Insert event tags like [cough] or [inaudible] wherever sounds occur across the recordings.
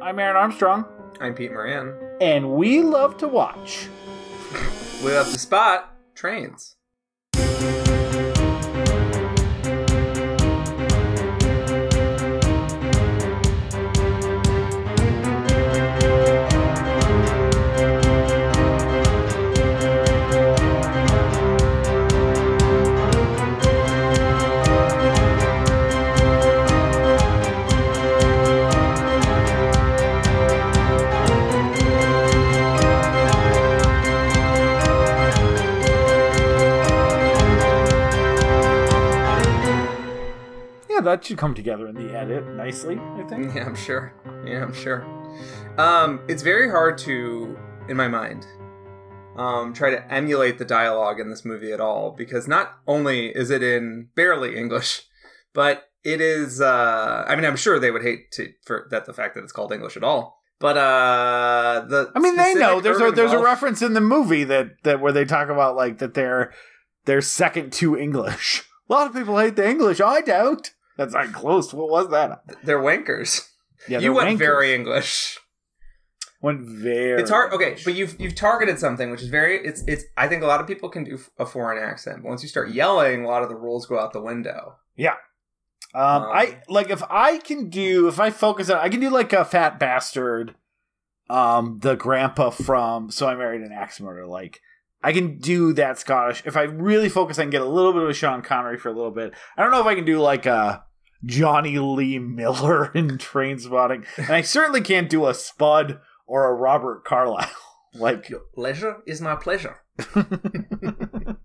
I'm Aaron Armstrong, I'm Pete Moran. and we love to watch. [laughs] We love to spot trains. That should come together in the edit nicely, I think. Yeah, I'm sure. Yeah, I'm sure. Um, it's very hard to, in my mind, um, try to emulate the dialogue in this movie at all because not only is it in barely English, but it is. Uh, I mean, I'm sure they would hate to for that the fact that it's called English at all. But uh, the I mean, they know there's a there's a reference in the movie that that where they talk about like that they're they're second to English. [laughs] A lot of people hate the English. I don't. That's not close. What was that? They're wankers. Yeah, you went wankers. very English. went very. It's hard. Okay, but you've you've targeted something which is very. It's it's. I think a lot of people can do a foreign accent. But once you start yelling, a lot of the rules go out the window. Um, Um, I like if I can do if I focus on I can do like a fat bastard, um, the grandpa from So I Married an Axe Murder. Like I can do that Scottish. If I really focus, I can get a little bit of a Sean Connery for a little bit. I don't know if I can do like a Jonny Lee Miller [laughs] in Trainspotting, and I certainly can't do a Spud or a Robert Carlyle. [laughs] Like Your pleasure is my pleasure. [laughs]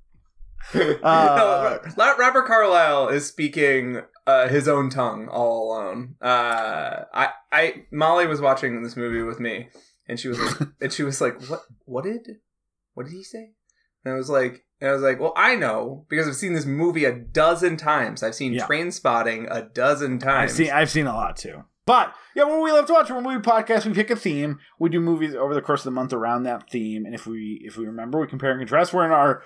Uh, no, Robert Carlyle is speaking uh, his own tongue all alone. Uh, I, I, Molly was watching this movie with me, and she was like, and she was like, "What? What did? What did he say?" And I was like, and I was like, "Well, I know because I've seen this movie a dozen times. I've seen Yeah. Trainspotting a dozen times. I've seen I've seen a lot too. But yeah, when we love to watch we're movie podcast, we pick a theme. We do movies over the course of the month around that theme, and if we if we remember, we compare and contrast. We're in our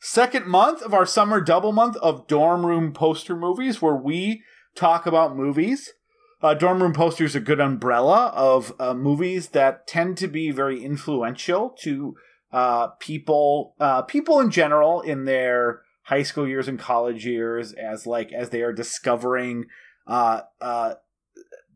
second month of our summer double month of dorm room poster movies, where we talk about movies. Uh, dorm room posters a good umbrella of uh, movies that tend to be very influential to uh, people uh, people in general in their high school years and college years as like as they are discovering uh, uh,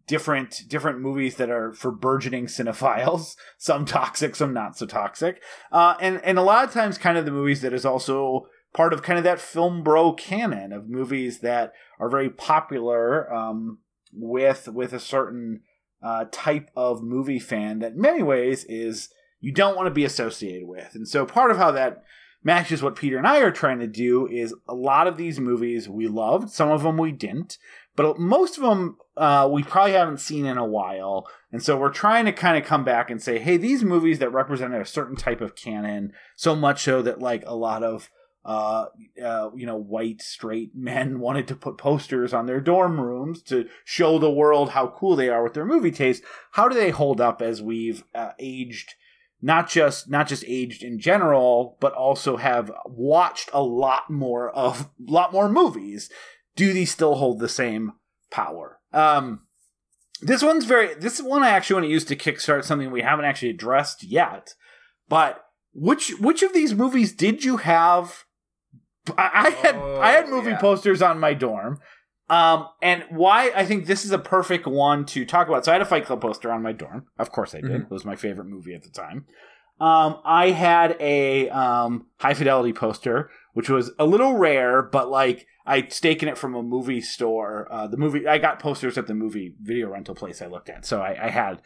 different different movies that are for burgeoning cinephiles. [laughs] Some toxic, some not so toxic, uh, and and a lot of times, kind of the movies that is also part of kind of that film bro canon of movies that are very popular um, with with a certain uh, type of movie fan that many ways is you don't want to be associated with, and so part of how that matches what Peter and I are trying to do is a lot of these movies we loved, some of them we didn't, but most of them uh, we probably haven't seen in a while. And so we're trying to kind of come back and say, hey, these movies that represented a certain type of canon, so much so that like a lot of uh, uh, you know, white straight [laughs] men wanted to put posters on their dorm rooms to show the world how cool they are with their movie taste. How do they hold up as we've uh, aged? Not just not just aged in general, but also have watched a lot more of [laughs] lot more movies. Do these still hold the same power? Um, this one's very. This one I actually want to use to kickstart something we haven't actually addressed yet. But which which of these movies did you have? I, I had Oh, I had movie yeah. posters on my dorm. Um, and why I think this is a perfect one to talk about. So I had a Fight Club poster on my dorm. Of course I did. Mhm. It was my favorite movie at the time. Um, I had a um, High Fidelity poster, which was a little rare, but like I'd taken it from a movie store. Uh, the movie I got posters at the movie video rental place I looked at, so I, I had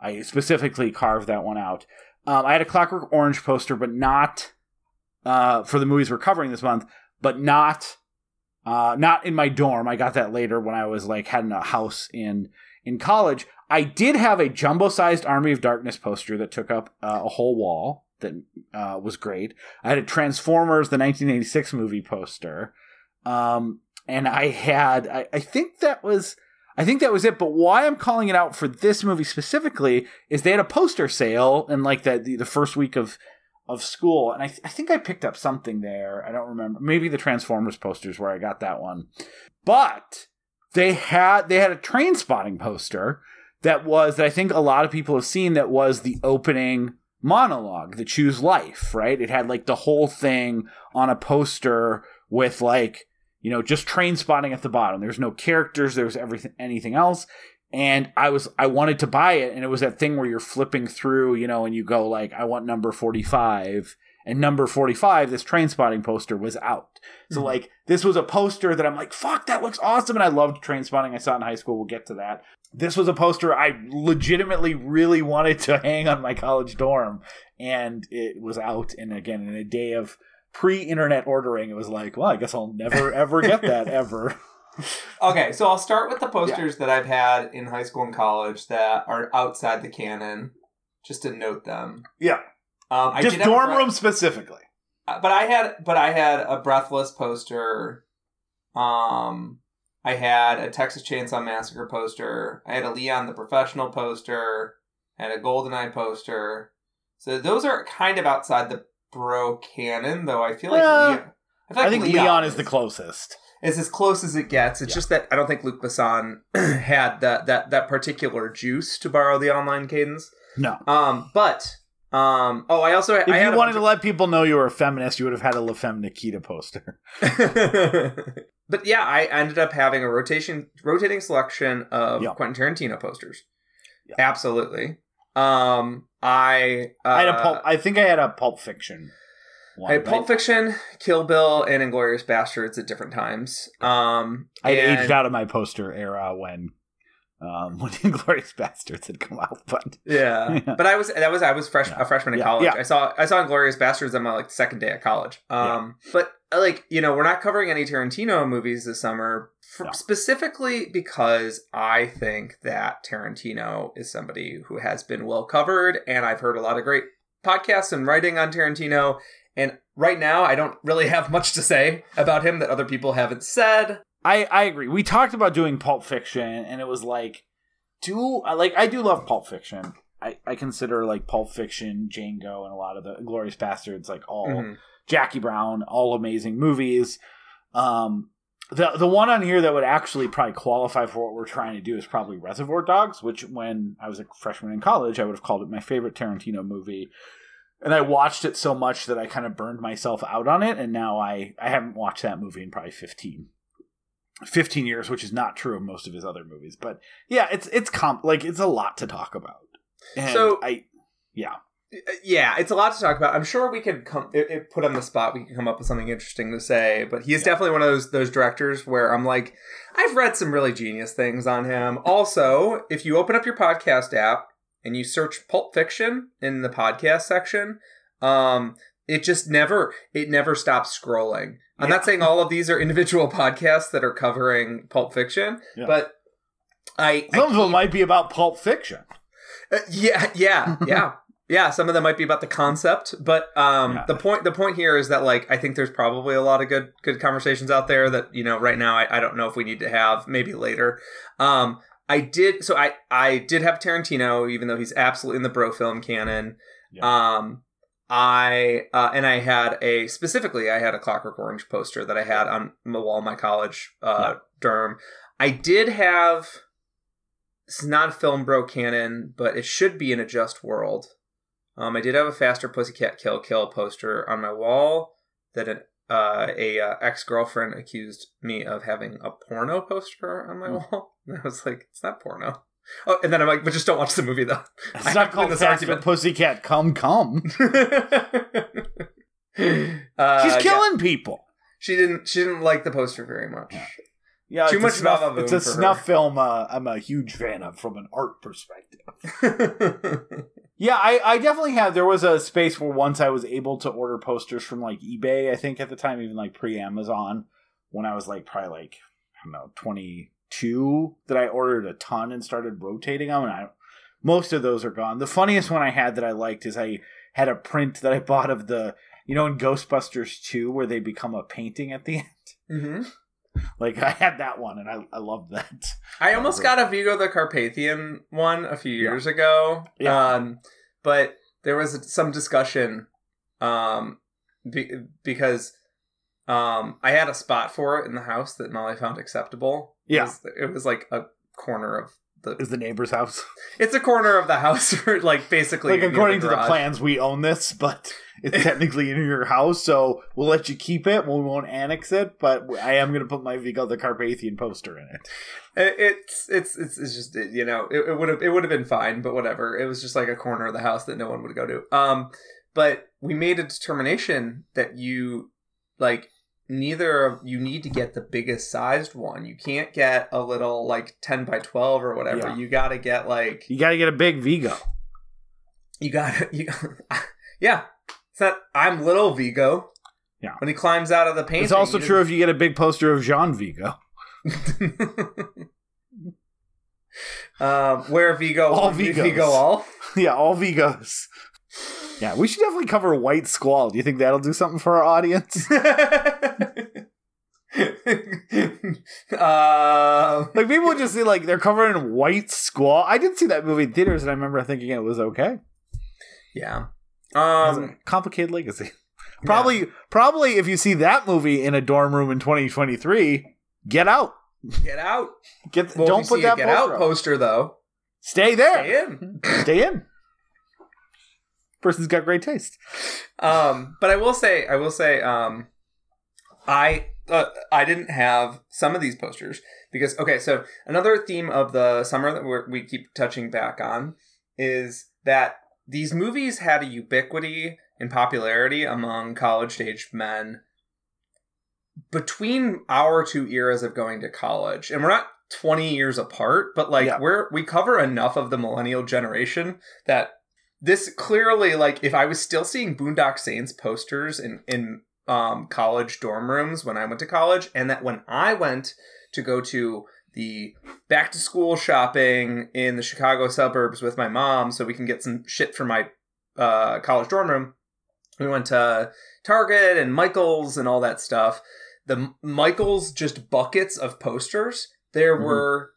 I specifically carved that one out. Um, I had a Clockwork Orange poster, but not uh, for the movies we're covering this month, but not uh, not in my dorm. I got that later when I was like had a house in in college. I did have a jumbo sized Army of Darkness poster that took up uh, a whole wall that uh, was great. I had a Transformers the 1986 movie poster, um, and I had I, I think that was. I think that was it. But why I'm calling it out for this movie specifically is they had a poster sale in like that the, the first week of of school, and I, th- I think I picked up something there. I don't remember. Maybe the Transformers posters where I got that one, but they had they had a Trainspotting poster that was that I think a lot of people have seen that was the opening monologue, the choose life, right? It had like the whole thing on a poster with like, you know, just Trainspotting at the bottom. There's no characters, there's everything anything else. And I was I wanted to buy it and it was that thing where you're flipping through, you know, and you go like I want number 45 and number 45 this Trainspotting poster was out. So Mhm. like this was a poster that I'm like fuck that looks awesome and I loved Trainspotting. I saw it in high school. We'll get to that. This was a poster I legitimately really wanted to [laughs] hang on my college dorm and it was out and again in a day of pre-internet ordering it was like well i guess i'll never ever get that [laughs] ever Okay, so I'll start with the posters that I've had in high school and college that are outside the canon, just to note them. yeah Um, I just did dorm bre- room specifically Uh, but I had, but I had a Breathless poster. Um, I had a Texas Chainsaw Massacre poster. I had a Leon the Professional poster. I had a GoldenEye poster. So those are kind of outside the bro canon, though. I feel like Well, Leon, I, feel i think leon, is the closest is as close as it gets. It's Yeah. just that I don't think Luc Besson [clears throat] had that that that particular juice to borrow the online cadence. no Um, but um, oh, I also if I you wanted to let people know you were a feminist you would have had a la femme nikita poster [laughs] [laughs] but yeah, I ended up having a rotation rotating selection of Yeah. Quentin Tarantino posters. Yeah. Absolutely. Um, I uh, i had a pulp i think i had a pulp fiction one, I had Pulp but Fiction, Kill Bill, and Inglourious Basterds at different times. Um, i and- aged out of my poster era when um [laughs] when Inglourious Basterds had come out but Yeah, [laughs] Yeah. but I was that was I was fresh Yeah. a freshman in Yeah, college. I saw I saw Inglourious Basterds on my like second day at college. Um, but like you know, we're not covering any Tarantino movies this summer, f- No. specifically because I think that Tarantino is somebody who has been well covered, and I've heard a lot of great podcasts and writing on Tarantino. And right now, I don't really have much to say about him that other people haven't said. I I agree. We talked about doing Pulp Fiction, and it was like, do I like I do love Pulp Fiction. I I consider like Pulp Fiction, Django, and a lot of the Glorious Bastards like all Mhm. Jackie Brown, all amazing movies. Um, the the one on here that would actually probably qualify for what we're trying to do is probably Reservoir Dogs, which when I was a freshman in college, I would have called it my favorite Tarantino movie. And I watched it so much that I kind of burned myself out on it, and now I I haven't watched that movie in probably 15, 15 years, which is not true of most of his other movies. But yeah, it's it's comp like it's a lot to talk about. And So- I yeah uh, yeah, it's a lot to talk about. I'm sure we could come if, if put on the spot. We can come up with something interesting to say. But he is Yeah. definitely one of those those directors where I'm like, I've read some really genius things on him. Also, if you open up your podcast app and you search Pulp Fiction in the podcast section, um, it just never it never stops scrolling. I'm Yeah. not saying all of these are individual [laughs] podcasts that are covering Pulp Fiction, Yeah. but I, I some of them might be about Pulp Fiction. uh, yeah, yeah, [laughs] yeah, yeah. Some of them might be about the concept, but um, Yeah. the point the point here is that like I think there's probably a lot of good good conversations out there that you know right now I, I don't know if we need to have maybe later. Um, I did so I I did have Tarantino even though he's absolutely in the bro film canon. Yeah. Um, I uh, and I had a specifically I had a Clockwork Orange poster that I had on the wall of my college uh, dorm. I did have. It's not a film bro canon, but it should be in a just world. Um, I did have a faster Pussycat Kill Kill poster on my wall that an, uh, a uh, ex girlfriend accused me of having a porno poster on my Hmm. wall. [laughs] And I was like, it's not porno. Oh, and then I'm like, but just don't watch the movie though. It's I not called this Faster argument. Pussycat Come Come. [laughs] Uh, She's yeah. killing people. She didn't. She didn't like the poster very much. Yeah. Yeah, Too much snuff, It's a snuff her. film. Uh, I'm a huge fan of from an art perspective. [laughs] Yeah, I, I definitely have. There was a space where once I was able to order posters from like eBay. I think at the time, even like pre Amazon, when I was like probably like I don't know 22, that I ordered a ton and started rotating them, and I most of those are gone. The funniest one I had that I liked is I had a print that I [laughs] bought of the you know in Ghostbusters 2 where they become a painting at the end. hmm [laughs] Like I had that one, and I I loved that. I almost got a Vigo the Carpathian one a few years ago. Yeah. Um, but there was some discussion um, be- because um, I had a spot for it in the house that Molly found acceptable. Yeah. It was, it was like a corner of the Is the neighbor's house? [laughs] it's a corner of the house, [laughs] like basically. like according to the plans, we own this, but it's [laughs] technically in your house, so we'll let you keep it. We won't annex it, but I am going to put my Vigo the Carpathian poster in it. It- It's it's it's, it's just you know it would have it would have been fine, but whatever. It was just like a corner of the house that no one would go to. Um, but we made a determination that you like neither of you need to get the biggest sized one. You can't get a little like ten by twelve or whatever. Yeah. You got to get like You got to get a big Vigo. you got to [laughs] you. [laughs] yeah, it's not. I'm little Vigo. Yeah. When he climbs out of the painting, It's also true if you get a big poster of Jean Vigo. [laughs] um, where Vigo, All Vigo, all. yeah, all Vigos. Yeah, we should definitely cover White Squall. Do you think that'll do something for our audience? [laughs] um, like people would just see like they're covered in White Squall. I did see that movie in theaters, and I remember thinking it was okay. yeah. Um, complicated legacy. Probably, probably if you see that movie in a dorm room in 2023, get out. get out. Get Well, don't put see that get poster out up. poster though. Stay there. Stay in. Stay in. Person's got great taste. um, but I will say, I will say, um, I uh, I didn't have some of these posters because okay, so another theme of the summer that we're, we keep touching back on is that these movies had a ubiquity and popularity among college-aged men between our two eras of going to college, and we're not. 20 years apart but like Yeah. we're we cover enough of the millennial generation that this clearly like if I was still seeing Boondock Saints posters in in um, college dorm rooms when I went to college, and that when I went to go to the back to school shopping in the Chicago suburbs with my mom, so we can get some shit for my uh, college dorm room. We went to Target and Michaels and all that stuff. The Michaels just buckets of posters. There Mhm. were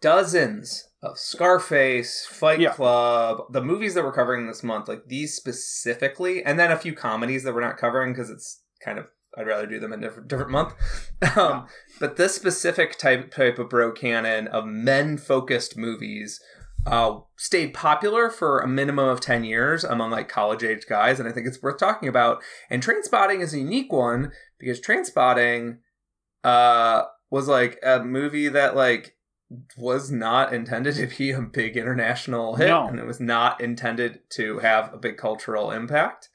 dozens of Scarface, Fight Yeah. Club, the movies that we're covering this month, like these specifically, and then a few comedies that we're not covering because it's kind of I'd rather do them in a different, different month. [laughs] Um, But this specific type type of bro canon of men focused movies uh, stayed popular for a minimum of 10 years among like college age guys and i think it's worth talking about and Trainspotting is a unique one because Trainspotting uh, was like a movie that like was not intended to be a big international hit No. and it was not intended to have a big cultural impact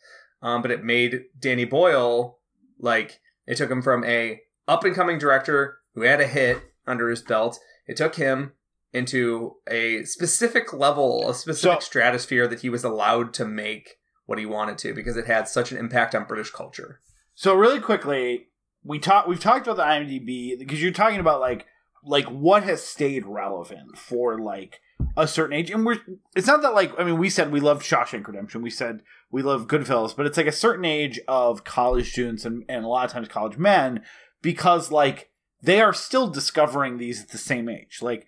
um, but it made danny boyle like it took him from a up and coming director who had a hit under his belt it took him into a specific level a specific So- stratosphere that he was allowed to make what he wanted to because it had such an impact on british culture. So really quickly, we talk we've talked about the IMDb because you're talking about like like what has stayed relevant for like a certain age, and we're it's not that like I mean we said we loved Shawshank Redemption, we said we love Goodfellas, but it's like a certain age of college students and and a lot of times college men because like they are still discovering these at the same age, like.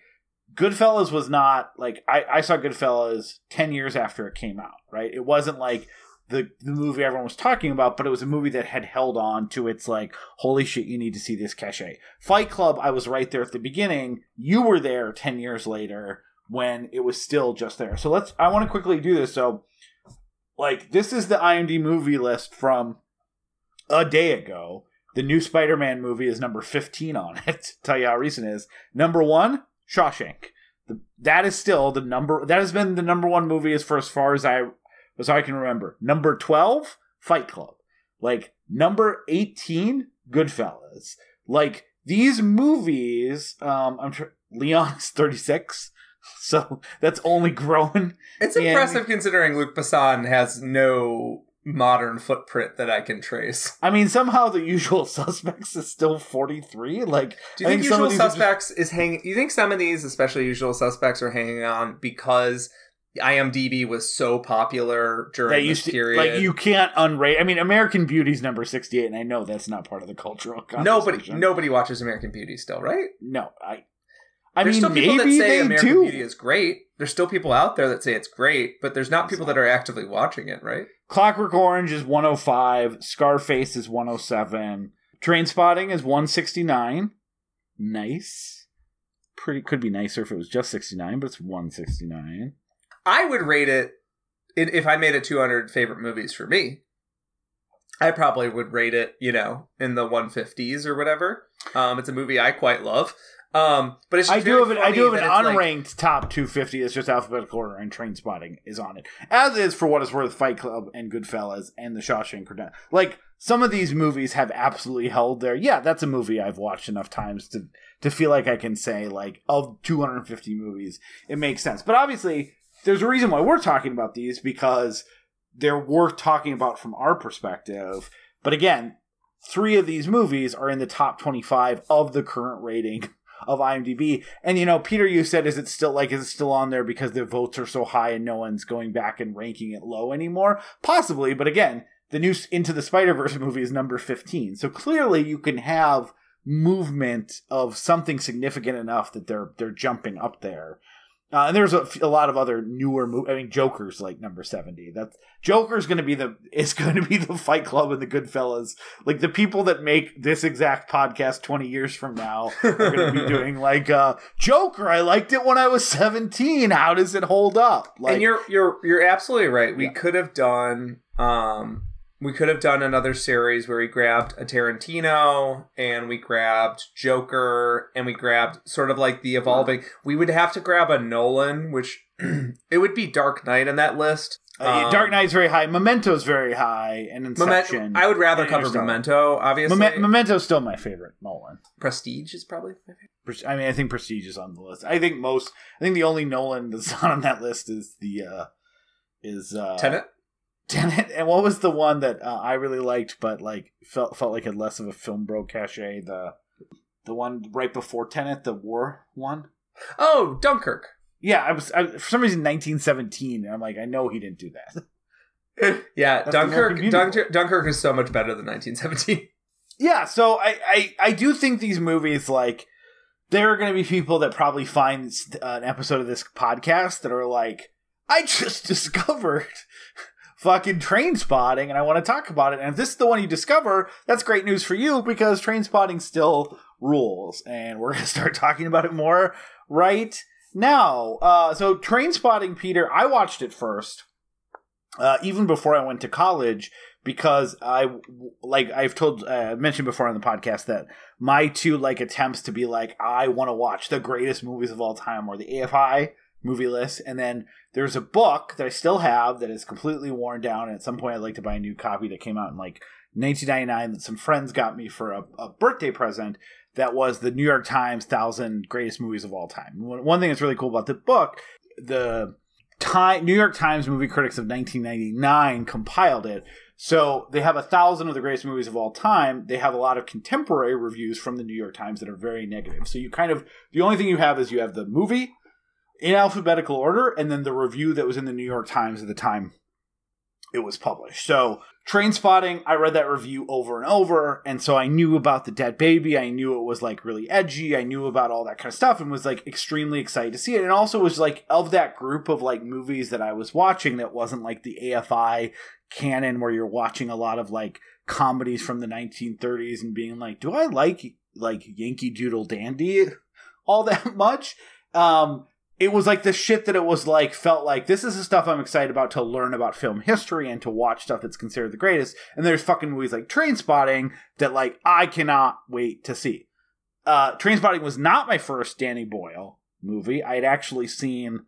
Goodfellas was not like I, I saw Goodfellas ten years after it came out, right? It wasn't like the the movie everyone was talking about, but it was a movie that had held on to its like, holy shit, you need to see this cachet. Fight Club, I was right there at the beginning. You were there ten years later when it was still just there. So let's I want to quickly do this. So like this is the IMDb movie list from a day ago. The new Spider-Man movie is number 15 on it. [laughs] Tell you how recent it is. Number one, Shawshank. The, that is still the number. That has been the number one movie as for as far as I as I can remember. Number 12, Fight Club. Like, number 18, Goodfellas. Like, these movies, um, I'm sure Leon is [laughs] 36, so that's only growing. It's Yeah. impressive considering Luc Besson has no modern footprint that I can trace. [laughs] I mean, somehow the usual suspects is still 43. Like, Do you think, think some Usual of these just- Suspects is hanging? You think some of these, especially Usual Suspects, are hanging on because IMDb was so popular during that this to, period? like, you can't unrate. I mean, American Beauty's number 68, and I know that's not part of the cultural [laughs] nobody, nobody watches American Beauty still, right? No, I. I there's mean, still people maybe that say American do. Beauty is great. There's still people out there that say it's great, but there's not It's people not. that are actively watching it, right? Clockwork Orange is 105. Scarface is 107. Trainspotting is 169. Nice. pretty could be nicer if it was just 69, but it's 169. I would rate it if I made it 200 favorite movies for me. I probably would rate it, you know, in the 150s or whatever. Um, it's a movie I quite love. Um, but it's I do have an, I do have an it's like- unranked top 250. It's just alphabetical order, and Trainspotting is on it. As is for what it's worth, Fight Club and Goodfellas and The Shawshank Redemption. Like some of these movies have absolutely held there. Yeah, that's a movie I've watched enough times to to feel like I can say like of 250 movies, it makes sense. But obviously, there's a reason why we're talking about these because they're worth talking about from our perspective. But again, three of these movies are in the top 25 of the current rating [laughs] of IMDb. And you know, Peter, you said, is it still like is it still on there because the votes are so high and no one's going back and ranking it low anymore? Possibly, but again, the new Into the Spider Verse [laughs] movie is number 15, so clearly you can have movement of something significant enough that they're they're jumping up there. Uh, and there's a, a lot of other newer movies. I mean, Joker's like number seventy. That's Joker's going to be the it's going to be the Fight Club and the Goodfellas. Like the people that make this exact podcast twenty years from now are going to be [laughs] doing like uh, Joker. I liked it when I was seventeen. How does it hold up? Like and you're you're you're absolutely right. We Yeah. could have done um we could have done another series where we grabbed a Tarantino and we grabbed Joker and we grabbed sort of like the evolving. We would have to grab a Nolan, which [clears throat] it would be Dark Knight on that list. uh, yeah, Um, Dark Knight's very high. Memento's very high, and Inception. Memento, I would rather cover Memento, obviously. Meme- Memento's still my favorite Nolan. Prestige is probably my favorite. I mean, I think Prestige is on the list. I think most. I think the only Nolan that's not [laughs] on that list is the uh is uh Tenet. Tenet. And what was the one that uh, I really liked, but like felt felt like had less of a film bro cachet? The the one right before Tenet, the war one. Oh, Dunkirk. Yeah, I was I, for some reason 1917, and I'm like, I know he didn't do that. [laughs] Yeah, That's Dunkirk. Dunkirk. Dunkirk is so much better than 1917. [laughs] yeah, so I I, I do think these movies like there are going to be people that probably find an episode of this podcast that are like, I just [laughs] discovered fucking Trainspotting and I want to talk about it. And if this is the one you discover, that's great news for you because Trainspotting still rules. And we're [laughs] going to start talking about it more right now. Uh, so, Trainspotting, Peter, I watched it first, uh, even before I went to college. Because I like I've told uh, mentioned before on the podcast that my two like attempts to be like I want to watch the greatest movies of all time or the AFI movie list, and then there's a book that I still have that is completely worn down, and at some point I'd like to buy a new copy that came out in like 1999 that some friends got me for a, a birthday present. That was the New York Times thousand greatest movies of all time. One, one thing that's really cool about the book, the time New York Times Movie Critics of 1999 compiled it. So they have a thousand of the greatest movies of all time. They have a lot of contemporary reviews from the New York Times that are very negative. So you kind of the only thing you have is you have the movie in alphabetical order, and then the review that was in the New York Times at the time it was published. So Trainspotting, I read that review over and over, and so I knew about the dead baby. I knew it was like really edgy. I knew about all that kind of stuff, and was like extremely excited to see it. And also was like of that group of like movies that I was watching that wasn't like the AFI canon where you're watching a lot of like comedies from the 1930s and being like, do I like like Yankee Doodle Dandy all that [laughs] much? Um, it was like the shit that it was like felt like this is the stuff I'm excited about to learn about film history and to watch stuff that's considered the greatest. And there's fucking movies like Trainspotting that like I cannot wait to see. Uh, Trainspotting was not my first Danny Boyle movie. I had actually seen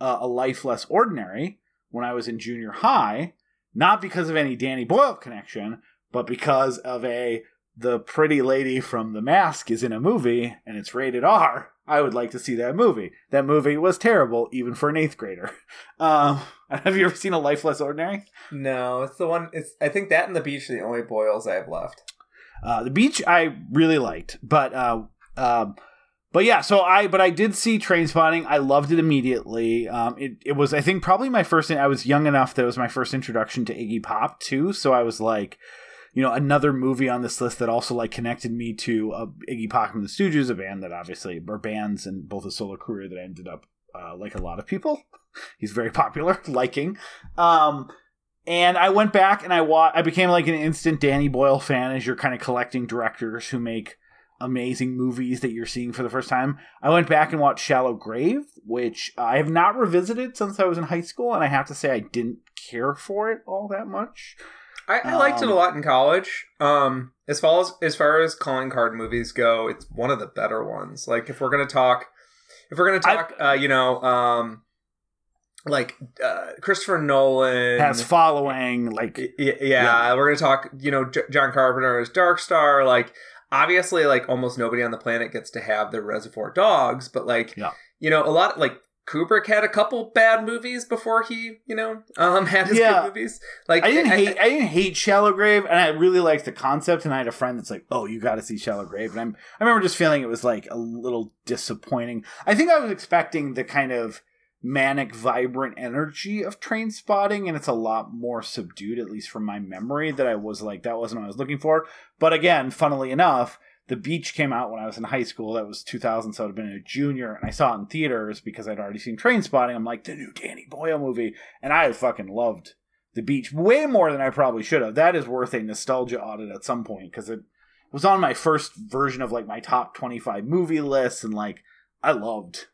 uh, A Life Less Ordinary when I was in junior high, not because of any Danny Boyle connection, but because of a the pretty lady from The Mask is in a movie and it's rated R. I would like to see that movie. That movie was terrible, even for an eighth grader. [laughs] Um, [laughs] have you ever seen A Life Less Ordinary? No, it's the one. It's I think that and the beach are the only boils I have left. Uh, the beach I really liked, but uh, um, but yeah. So I but I did see Trainspotting. I loved it immediately. Um, it it was I think probably my first. I was young enough that it was my first introduction to Iggy Pop too. So I was like, you know, another movie on this list that also like connected me to uh, Iggy Pop and the Stooges, a band that obviously are bands and both a solo career that ended up uh, like a lot of people. [laughs] He's very popular, [laughs] liking. Um, and I went back and I wa- I became like an instant Danny Boyle fan as you're kind of collecting directors who make amazing movies that you're seeing for the first time. I went back and watched Shallow Grave, which I have not revisited since I was in high school, and I have to say I didn't care for it all that much. I, I liked it a Um, lot in college. Um, as far as as far as calling card movies go, it's one of the better ones. Like if we're gonna talk, if we're gonna I- talk, uh, you know, um, like uh, Christopher Nolan Has following like Y- y- yeah, we're gonna talk. You know, J- John Carpenter's Dark Star. Like, obviously, like almost nobody on the planet gets to have their Reservoir Dogs, but like, Yeah. you know, a lot like Kubrick had a couple bad movies before he, you know, um, [laughs] had his Yeah. good movies. Like, I didn't hate I didn't hate Shallow Grave, and I really liked the concept. And I had a friend that's like, "Oh, you got to see Shallow Grave," and I'm I remember just feeling it was like a little disappointing. I think I was expecting the kind of manic, vibrant energy of Trainspotting, and it's a lot more subdued, at least from my memory. That I was like, that wasn't what I was looking for. But again, funnily enough. The Beach came out when I was in high school. That was 2000, so I'd have been a junior, and I saw it in theaters because I'd already seen Trainspotting. I'm like, the new Danny Boyle movie, and I fucking loved the beach way more than I probably should have. That is worth a nostalgia audit at some point because it was on my first version of like my top 25 movie list and like I loved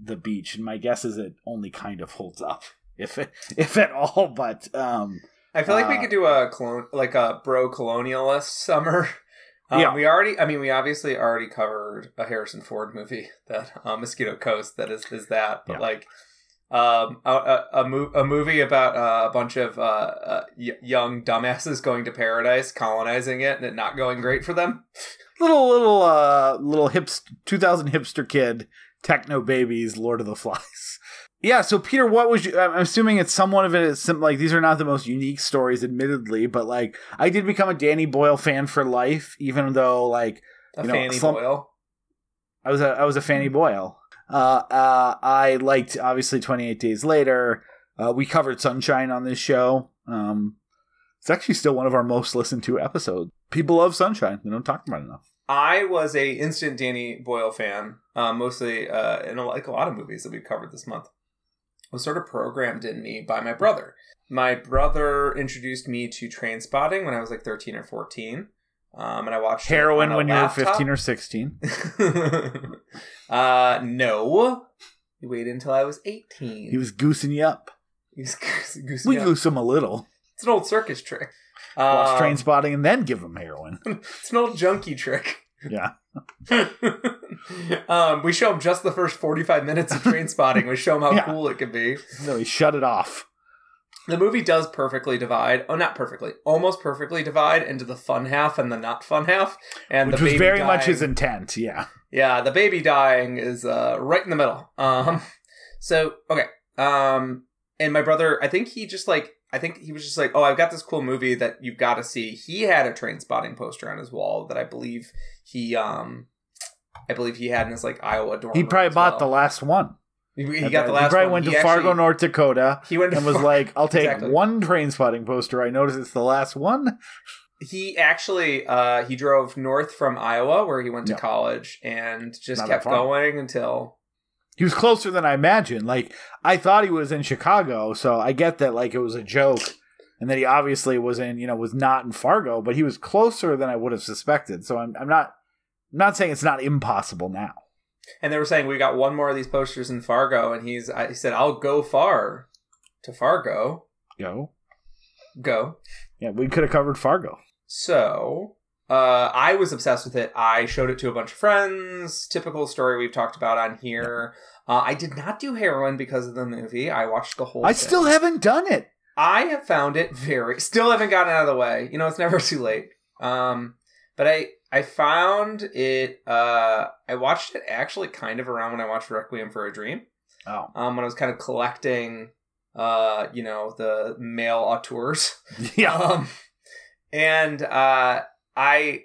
the beach and my guess is it only kind of holds up [laughs] if it, if at all but um I feel like we uh, could do a clone, like a bro colonialist summer. [laughs] Um, Yeah. we already. I mean, we obviously already covered a Harrison Ford movie [laughs] that uh, Mosquito Coast. That is is that, but Yeah. like. Um, a, a, a, mo- a movie about uh, a bunch of uh, uh, y- young dumbasses going to paradise, colonizing it, and it not going great for them. [laughs] little little uh little hips 2000 hipster kid techno babies lord of the flies yeah so peter what was you i'm assuming it's somewhat of it some like these are not the most unique stories admittedly but like i did become a danny boyle fan for life even though like A You know, Fanny slump- Boyle. I was a I was a Fanny Boyle. Uh, uh, I liked obviously 28 Days Later. Uh, we covered Sunshine on this show. Um, it's actually still one of our most listened to episodes. People love Sunshine. They don't talk about it enough. I was a instant Danny Boyle fan, uh, mostly uh, in a, like a lot of movies that we've covered this month. Was sort of programmed in me by my brother. My brother introduced me to Trainspotting when I was like thirteen or fourteen, um, and I watched Heroin when you were 15 or 16. [laughs] uh, no, we waited until I was eighteen. He was goosing you up. He was [laughs] goose- goose- We yeah. goose him a little. It's an old circus trick. Watch Um, train spotting and then give him heroin. [laughs] It's an old junkie trick. Yeah. [laughs] um, we show him just the first 45 minutes of Trainspotting. We show him how [laughs] Yeah. cool it can be. No, he shut it off. The movie does perfectly divide. Oh, not perfectly. Almost perfectly divide into the fun half and the not fun half. And Which the was very dying, much his intent. Yeah. Yeah, the baby dying is uh, right in the middle. Um, so okay. Um, and my brother, I think he just like, I think he was just like, oh, I've got this cool movie that you've got to see. He had a Trainspotting poster on his wall that I believe he, um, I believe he had in his like Iowa dorm. He probably bought well. the last one. He, he got the last. He probably one. went He to actually- Fargo, North Dakota. [laughs] He went and was Far- like, "I'll take Exactly. one Trainspotting poster. I notice it's the last one." he actually uh he drove north from Iowa where he went to Yeah. college and just Not kept going until He was closer than I imagined. Like I thought he was in Chicago, so I get that like it was a joke, and that he obviously was in you know was not in Fargo, but he was closer than I would have suspected. So I'm I'm not I'm not saying it's not impossible now. and they were saying we got one more of these posters in Fargo and he's I, he said I'll go far to Fargo Go, go yeah, we could have covered Fargo. so uh I was obsessed with it I showed it to a bunch of friends typical story we've talked about on here uh, I did not do heroin because of the movie I watched the whole I thing. still haven't done it. I have found it very still haven't gotten out of the way. You know, it's never [laughs] too late. Um but I I found it uh I watched it actually kind of around when I watched Requiem for a Dream. Oh, Um when I was kind of collecting uh you know the male auteurs. [laughs] yeah. Um and uh I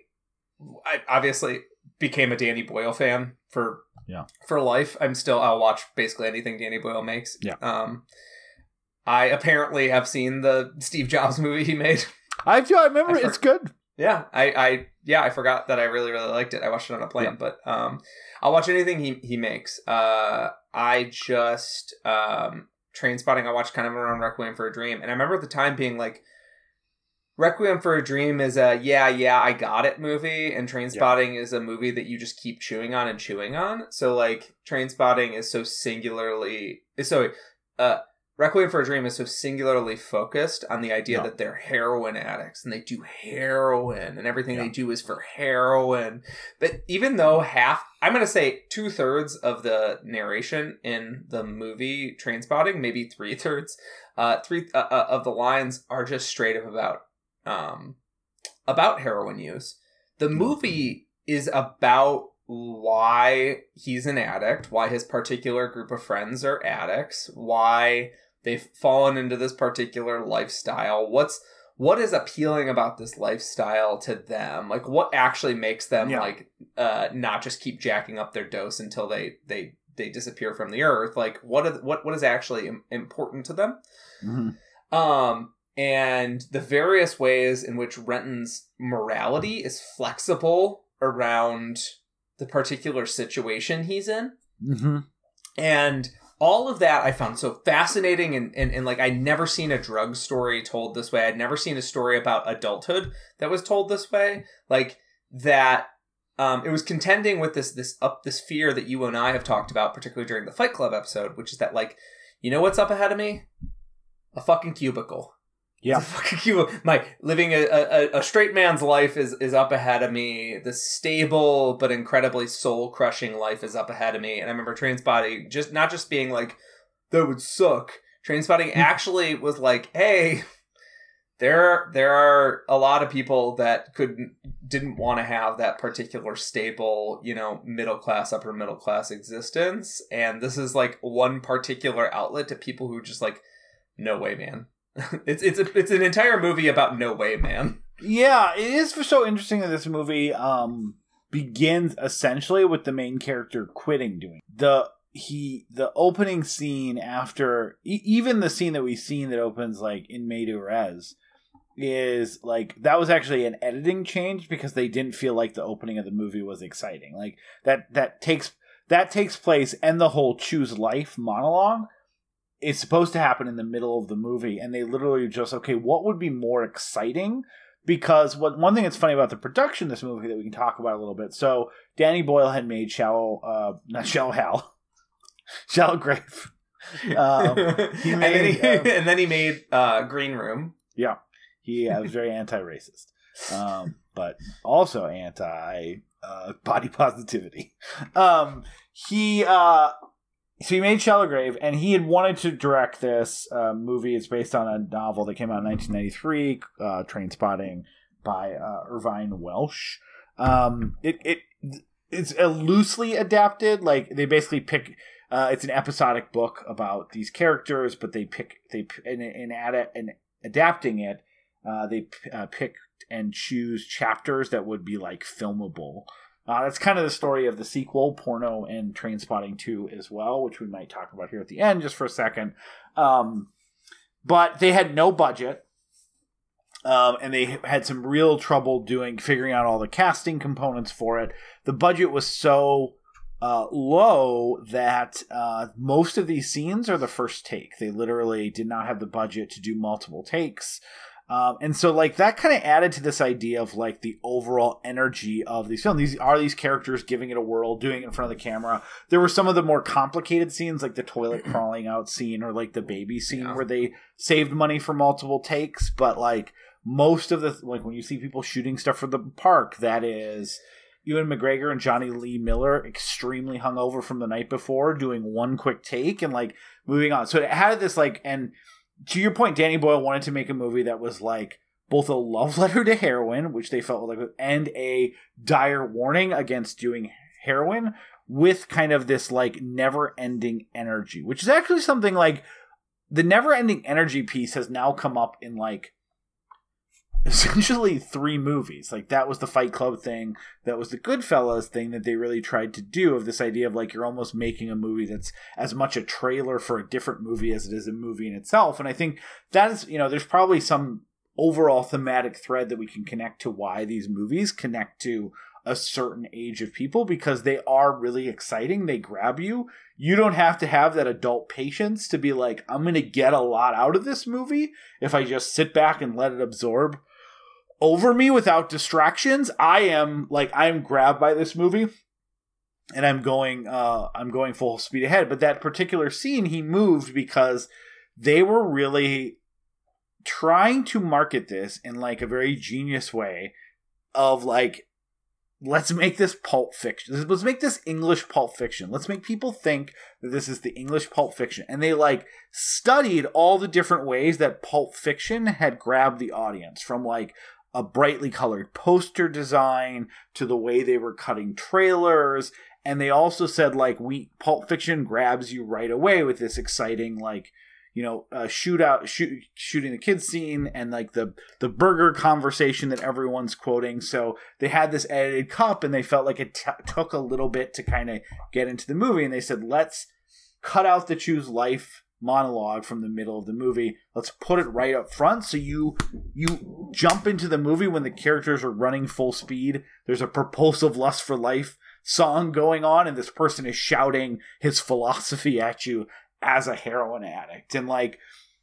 I obviously became a Danny Boyle fan for Yeah. for life. I'm still I'll watch basically anything Danny Boyle makes. Yeah. Um I apparently have seen the Steve Jobs [laughs] movie he made. I do. I remember I for- it's good. Yeah, I, I yeah, I forgot that I really really liked it. I watched it on a plane, Yeah. but um, I'll watch anything he he makes. Uh, I just um, Trainspotting. I watched kind of around Requiem for a Dream, and I remember at the time being like, Requiem for a Dream is a yeah, yeah, I got it movie, and Trainspotting is a movie that you just keep chewing on and chewing on. So like Trainspotting is so singularly so uh Requiem for a Dream is so singularly focused on the idea Yeah. that they're heroin addicts and they do heroin and everything Yeah. they do is for heroin. But even though half, I'm going to say two thirds of the narration in the movie Trainspotting, maybe three thirds, uh, three uh, uh, of the lines are just straight up about um, about heroin use. The movie is about why he's an addict, why his particular group of friends are addicts, why they've fallen into this particular lifestyle. What's what is appealing about this lifestyle to them? Like what actually makes them Yeah. like uh not just keep jacking up their dose until they they they disappear from the earth? Like what are, what what is actually important to them? Mhm. Um, and the various ways in which Renton's morality is flexible around the particular situation he's in. Mhm. And all of that I found so fascinating and, and, and like I'd never seen a drug story told this way. I'd never seen a story about adulthood that was told this way. Like that um, it was contending with this this up this fear that you and I have talked about, particularly during the Fight Club episode, which is that like, you know what's up ahead of me? A fucking cubicle. Yeah. Fucking cubicle. My living a, a, a straight man's life is, is up ahead of me. The stable but incredibly soul crushing life is up ahead of me. And I remember Trainspotting just not just being like, that would suck. Trainspotting hmm. actually was like, hey, there there are a lot of people that could didn't want to have that particular stable, you know, middle class, upper middle class existence. And this is like one particular outlet to people who just like, no way, man. [laughs] it's it's a, it's an entire movie about no way, man. Yeah, it is so interesting that this movie um begins essentially with the main character quitting doing the he the opening scene after e- even the scene that we've seen that opens like in Res is like that was actually an editing change because they didn't feel like the opening of the movie was exciting. Like that that takes that takes place and the whole choose life monologue is supposed to happen in the middle of the movie and they literally just okay what would be more exciting? Because what one thing that's funny about the production of this movie that we can talk about a little bit so danny boyle had made shallow uh not shallow hal [laughs] shallow grave. [laughs] Um, he and, then made, he, uh, and then he made uh, Green Room. Yeah, he uh, was very anti-racist. Um but also anti uh body positivity. Um he uh so he made Shallow and he had wanted to direct this uh, movie. It's based on a novel that came out in 1993, uh, Trainspotting by uh, Irvine Welsh. Um, it it it's a loosely adapted. Like they basically pick. Uh, it's an episodic book about these characters, but they pick they in in, ad, in adapting it. Uh, they uh, pick and choose chapters that would be like filmable. Uh, that's kind of the story of the sequel, Porno and Trainspotting 2 as well, which we might talk about here at the end just for a second. Um, but they had no budget. Um, and they had some real trouble doing figuring out all the casting components for it. The budget was so uh, low that uh, most of these scenes are the first take. They literally did not have the budget to do multiple takes. Um, and so like that kind of added to this idea of like the overall energy of these films. These are these characters giving it a whirl, doing it in front of the camera. There were some of the more complicated scenes, like the toilet [clears throat] crawling out scene or like the baby scene, Yeah. where they saved money for multiple takes. But like most of the like when you see people shooting stuff for the park, that is Ewan McGregor and Jonny Lee Miller extremely hungover from the night before, doing one quick take and like moving on. So it had this like and to your point, Danny Boyle wanted to make a movie that was like both a love [laughs] letter to heroin, which they felt like, and a dire warning against doing heroin with kind of this like never ending energy, which is actually something like the never ending energy piece has now come up in like essentially three movies. Like that was the Fight Club thing, that was the Goodfellas thing that they really tried to do of this idea of like you're almost making a movie that's as much a trailer for a different movie as it is a movie in itself. And I think that is, you know, there's probably some overall thematic thread that we can connect to why these movies connect to a certain age of people because they are really exciting. They grab you. You don't have to have that adult patience to be like, I'm going to get a lot out of this movie if I just sit back and let it absorb over me without distractions, I am like I am grabbed by this movie and I'm going uh I'm going full speed ahead. But that particular scene he moved because they were really trying to market this in like a very genius way of like let's make this pulp fiction let's make this english pulp fiction let's make people think that this is the english pulp fiction and they like studied all the different ways that pulp fiction had grabbed the audience from like a brightly colored poster design to the way they were cutting trailers. And they also said like we pulp fiction grabs you right away with this exciting like you know uh, shootout shoot, shooting the kids scene and like the the burger conversation that everyone's quoting. So they had this edited cup and they felt like it t- took a little bit to kind of get into the movie. And they said let's cut out the choose life monologue from the middle of the movie. Let's put it right up front so you you jump into the movie when the characters are running full speed. There's a propulsive lust for life song going on and this person is shouting his philosophy at you as a heroin addict. And like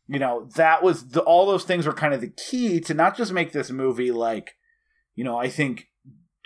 you know that was the, all those things were kind of the key to not just make this movie like you know i think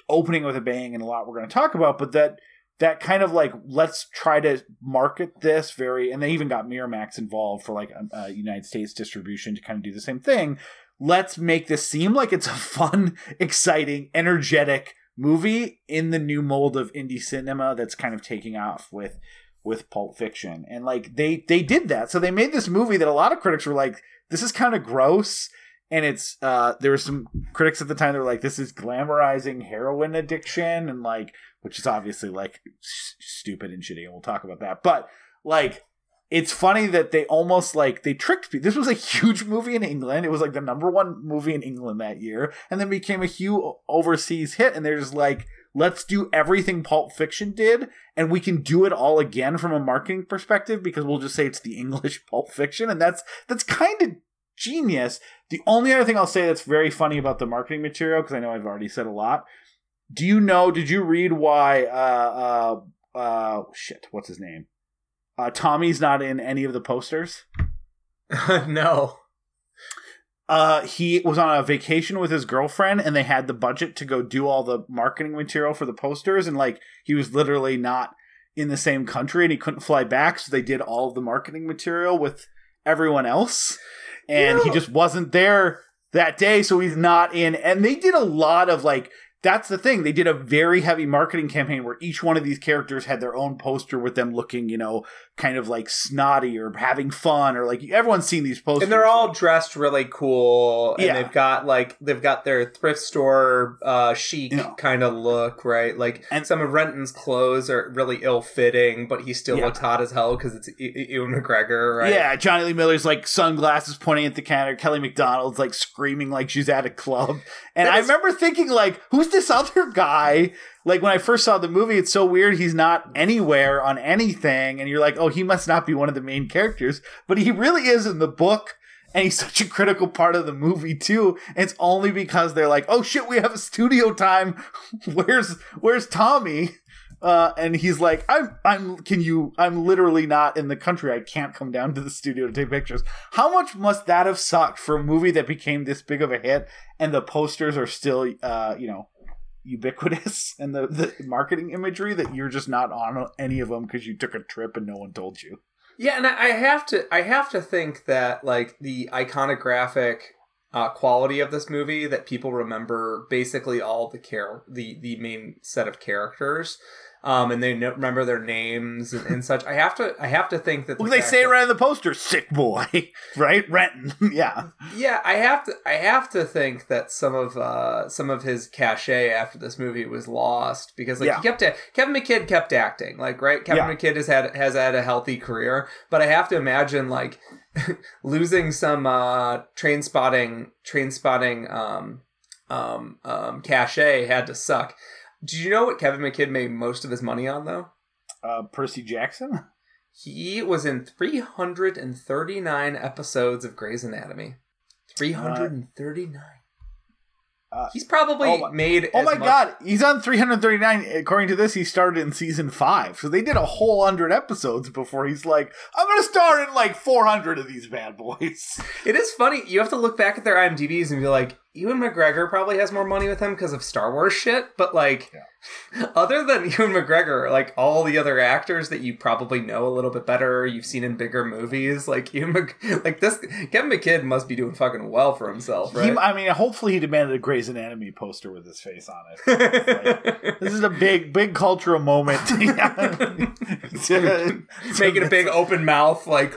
opening with a bang and a lot we're going to talk about but that that kind of like let's try to market this very and they even got miramax involved for like a, a united states distribution to kind of do the same thing let's make this seem like it's a [laughs] fun exciting energetic movie in the new mold of indie cinema that's kind of taking off with with Pulp Fiction. And like they they did that. So they made this movie that a lot of critics were like this is kind of gross and it's uh there were some critics at the time that were like this is glamorizing heroin addiction and like which is obviously like stupid and shitty and we'll talk about that. But like it's funny that they almost like they tricked people. This was a huge movie in England. It was like the number one movie in England that year, and then became a huge overseas hit. And they're just like, let's do everything Pulp Fiction did, and we can do it all again from a marketing perspective because we'll just say it's the [laughs] English Pulp Fiction, and that's that's kind of genius. The only other thing I'll say that's very funny about the marketing material, because I know I've already said a lot. Do you know? Did you read why? Uh, uh, uh, shit. What's his name? Uh, Tommy's not in any of the posters. [laughs] no. Uh, he was on a vacation with his girlfriend, and they had the budget to go do all the marketing material for the posters, and like he was literally not in the same country, and he couldn't fly back, so they did all of the marketing material with everyone else, and he just wasn't there that day, so he's not in. And they did a lot of like that's the thing. They did a very heavy marketing campaign where each one of these characters had their own poster with them looking, you know, kind of like snotty or having fun or like everyone's seen these posters. And they're all dressed really cool, and Yeah. they've got like they've got their thrift store uh, chic kind of look, right? Like And- some of Renton's clothes are really ill fitting, but he still Yeah. looks hot as hell because it's Ewan McGregor, right? Yeah, Jonny Lee Miller's like sunglasses pointing at the counter. Kelly Macdonald's like screaming like she's at a club. And I remember thinking like, who's [laughs] this other guy? Like when I first saw the movie, it's so weird. He's not anywhere on anything, and you're like, oh, he must not be one of the main characters, but he really is in the book. And he's [laughs] such a critical part of the movie too. And it's only because they're like, "Oh shit, we have a studio time. [laughs] Where's Where's Tommy?" Uh, and he's like, "I'm, I'm. Can you? I'm literally not in the country. I can't come down to the studio to take pictures." How much must that have sucked for a movie that became this big of a hit, and the posters are still, uh, you know, ubiquitous, [laughs] and the the marketing imagery that you're just not on any of them because you took a trip and no one told you. Yeah, and I have to I have to think that like the iconographic uh, quality of this movie that people remember basically all the care the the main set of characters. Um, and they know, remember their names and, and such. I have to, I have to think that the Well, they say it that- right on the poster, "Sick boy," [laughs] right? Renton, [laughs] yeah. Yeah, I have to. I have to think that some of uh, some of his cachet after this movie was lost because like Yeah. he kept Kevin McKidd kept acting like right. Kevin Yeah. McKidd has had has had a healthy career, but I have to imagine like [laughs] losing some uh, trainspotting train spotting um, um, um, cachet had to suck. Did you know what Kevin McKidd made most of his money on though? Uh, Percy Jackson. [laughs] He was in 339 episodes of Grey's Anatomy. 339. Uh, He's probably oh my- made. Oh my much- god, he's on 339. According to this, he started in season five. So they did a whole hundred episodes before he's like, I'm gonna star in like 400 of these bad boys. [laughs] It is funny. You have to look back at their IMDb's and be like, Ewan McGregor probably has more money with him because of Star Wars shit, but like, [laughs] other than Ewan McGregor, like all the other actors that you probably know a little bit better, you've seen in bigger movies, like [laughs] Ewan, Mc- like this Kevin McKidd must be doing fucking well for himself, He. I mean, hopefully he demanded a Grey's Anatomy poster with his face on it. [laughs] this is a big, big cultural moment. To- Making a big open mouth, like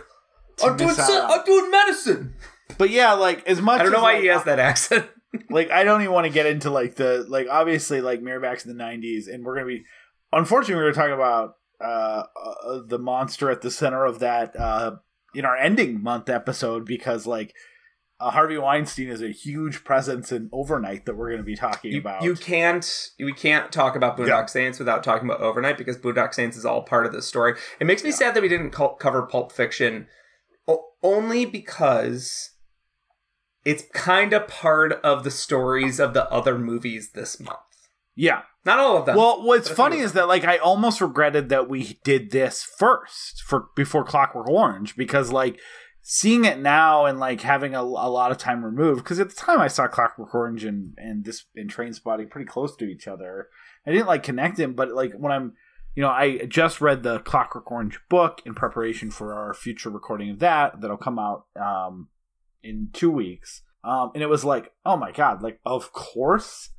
I'm doing, miss so- out. I'm doing medicine. But yeah, like as much. As I don't know why like, he has that accent. [laughs] like I don't even want to get into like the like obviously like Miramax in the '90s, and we're gonna be unfortunately we're gonna talk about uh, uh the monster at the center of that uh in our ending month episode because like uh, Harvey Weinstein is a huge presence in overnight that we're gonna be talking You, about. you can't we can't talk about Boondock Yeah. Saints without talking about Overnight because Boondock Saints is all part of this story. It makes me Yeah. sad that we didn't co- cover Pulp Fiction, o- only because it's kind of part of the stories of the other movies this month. yeah. Not all of them. Well, what's funny is that like I almost regretted that we did this first for before Clockwork Orange because like seeing it now and like having a, a lot of time removed because at the time I saw Clockwork Orange and and this and Trainspotting pretty close to each other. I didn't like connect them, but like when I'm you know I just read the Clockwork Orange book in preparation for our future recording of that that'll come out um in two weeks. Um, and it was like, oh my god, like of course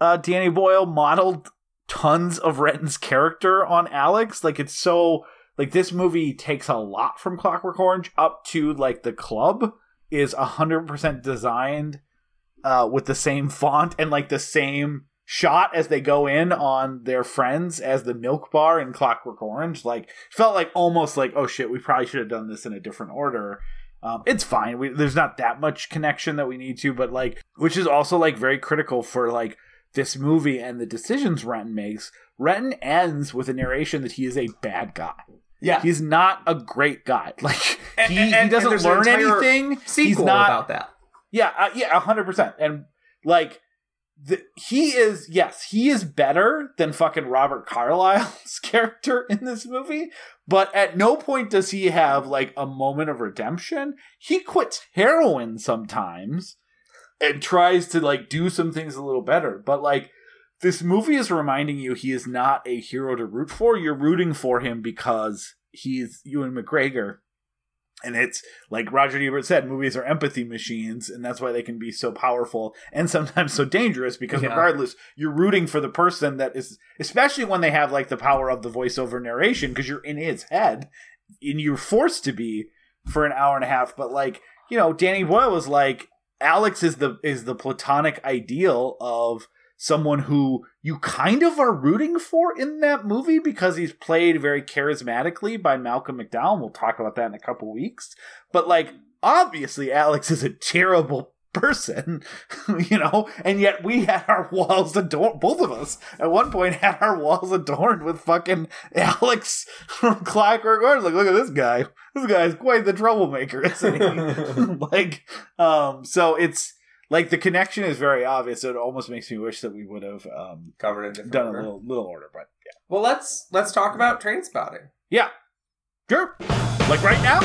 uh, Danny Boyle modeled tons of Renton's character on Alex. Like it's so like this movie takes a lot from Clockwork Orange up to like the club is hundred percent designed uh, with the same font and like the same shot as they go in on their friends as the milk bar in Clockwork Orange. Like felt like almost like oh shit, we probably should have done this in a different order. Um, it's fine. We, there's not that much connection that we need to, but like, which is also like very critical for like this movie and the decisions Renton makes. Renton ends with a narration that he is a bad guy. yeah, He's not a great guy. [laughs] Like And- he, and- he doesn't learn anything. He's not about that. yeah, uh, yeah, hundred percent. And like, the, he is yes, he is better than fucking Robert Carlyle's [laughs] character in this movie. But at no point does he have like a moment of redemption. He quits heroin sometimes and tries to like do some things a little better. But like, this movie is reminding you he is not a hero to root for. You're rooting for him because he's Ewan McGregor. And it's like Roger Ebert said, movies are empathy machines, and that's why they can be so powerful and sometimes so dangerous. Because Yeah. regardless, you're rooting for the person that is, especially when they have like the power of the voiceover narration, because you're in his head, and you're forced to be for an hour and a half. But like, you know, Danny Boyle was like, Alex is the is the platonic ideal of someone who you kind of are rooting for in that movie because he's played very charismatically by Malcolm McDowell. We'll talk about that in a couple weeks. But like obviously Alex is a terrible person, [laughs] you know, and yet we had our walls adorned both of us at one point had our walls adorned with fucking Alex from Clockwork Orange. Like, look at this guy. This guy's quite the troublemaker, isn't he? [laughs] [laughs] like, um, so it's like the connection is very obvious. It almost makes me wish that we would have um, Covered it done a little little order, but yeah, Well, let's let's talk about Trainspotting. yeah, sure. Like right now,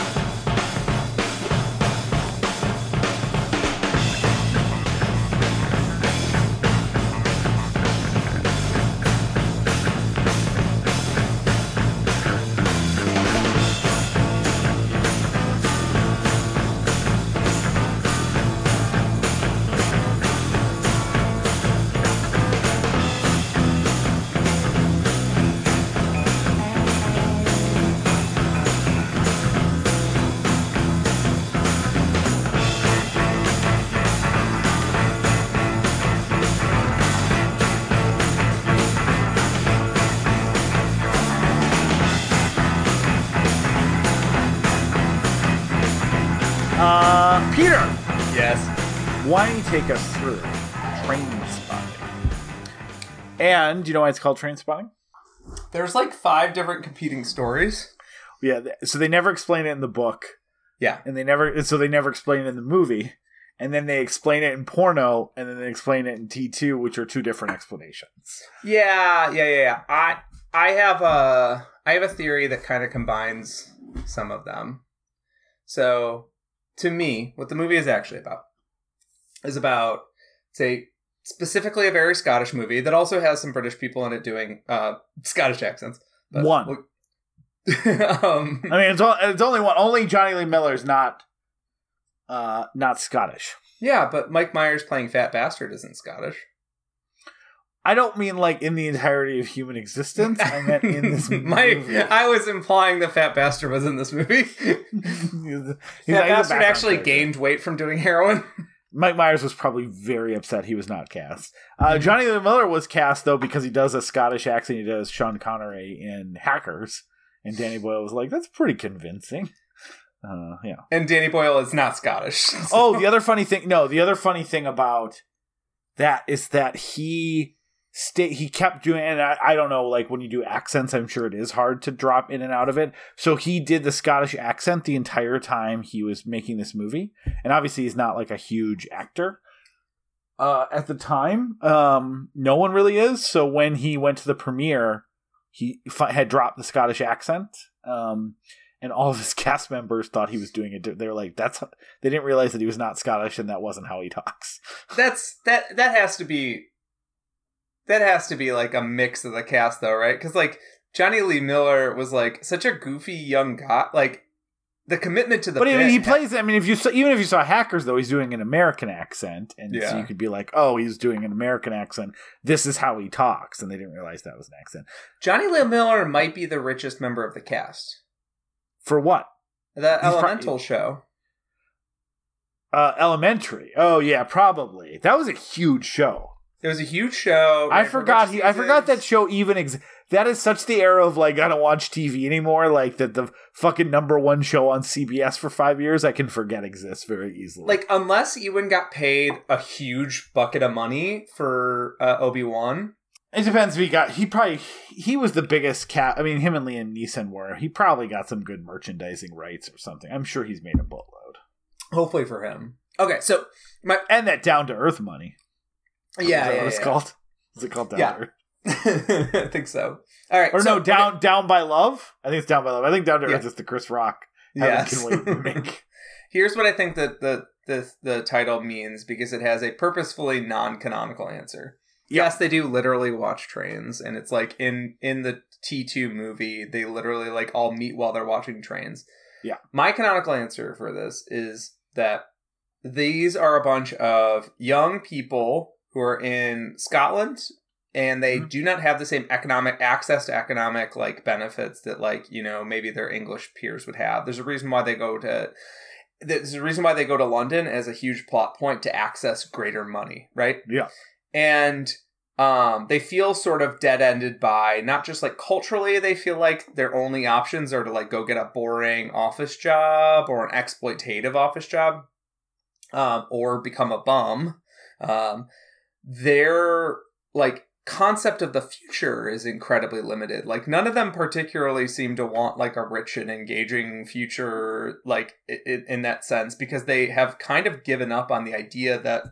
take us through train spotting? And do you know why it's called trainspotting? There's like five different competing stories. Yeah, so they never explain it in the book, Yeah. and they never, so they never explain it in the movie, and then they explain it in porno, and then they explain it in T two, which are two different explanations. Yeah, yeah, yeah, yeah. I I have a I have a theory that kind of combines some of them. So, to me, what the movie is actually about is about say specifically a very Scottish movie that also has some British people in it doing uh, Scottish accents. But One. we'll- [laughs] um, I mean, it's, all, it's only one. Only Jonny Lee Miller is not, uh, not Scottish. yeah, but Mike Myers playing Fat Bastard isn't Scottish. I don't mean like in the entirety of human existence. I meant in this [laughs] My, movie. I was implying that Fat Bastard was in this movie. [laughs] He's- Fat he's Bastard actually character. gained weight from doing heroin. Mike Myers was probably very upset he was not cast. Uh, Jonny Lee Miller was cast though because he does a Scottish accent. He does Sean Connery in Hackers, and Danny Boyle was like, "That's pretty convincing." Uh, yeah. And Danny Boyle is not Scottish. Oh, [laughs] the other funny thing. No, the other funny thing about that is that he stay he kept doing and I, I don't know like when you do accents i'm sure it is hard to drop in and out of it. So he did the scottish accent the entire time he was making this movie. And obviously he's not like a huge actor. Uh at the time um no one really is. So when he went to the premiere he had dropped the scottish accent. Um and all of his [laughs] cast members thought he was doing it they were like that's they didn't realize that he was not scottish and that wasn't how he talks. That's that that has to be that has to be like a mix of the cast though right because like jonny lee miller was like such a goofy young guy like the commitment to the but I mean, he plays. I mean, if you saw, even if you saw Hackers, though, he's doing an American accent, and so Yeah. you could be like, "Oh, he's doing an American accent. This is how he talks," and they didn't realize that was an accent. jonny lee miller might be the richest member of the cast For what? the He's pro- elemental show Uh, elementary. Oh yeah, probably. That was a huge show. It was a huge show I ran for a forgot. He, I forgot that show even exists. That is such the era of like I don't watch TV anymore. Like that the fucking number one show on CBS for five years, I can forget exists very easily. like unless ewan got paid a huge bucket of money for uh, obi-wan It depends if he got. He probably he was the biggest cat. I mean, him and Liam Neeson were. He probably got some good merchandising rights or something. I'm sure he's made a boatload hopefully for him okay so my and that down to earth money. Yeah, is yeah, what it's yeah. called? Is it called down Yeah. [laughs] I think so. All right. Or so- no, down down by love. I think it's down by love. I think down to earth is the Chris Rock. Yes. [laughs] Here's what I think that the, the the title means because it has a purposefully non-canonical answer. Yeah. Yes, they do literally watch trains, and it's like in in the T two movie, they literally like all meet while they're watching trains. Yeah. My canonical answer for this is that these are a bunch of young people who are in Scotland and they Mhm. do not have the same economic access to economic like benefits that like you know maybe their english peers would have there's a reason why they go to there's a reason why they go to london as a huge plot point to access greater money right Yeah. and um, they feel sort of dead-ended by not just like culturally they feel like their only options are to like go get a boring office job or an exploitative office job um, or become a bum um, their like concept of the future is incredibly limited like none of them particularly seem to want like a rich and engaging future like i i in that sense because they have kind of given up on the idea that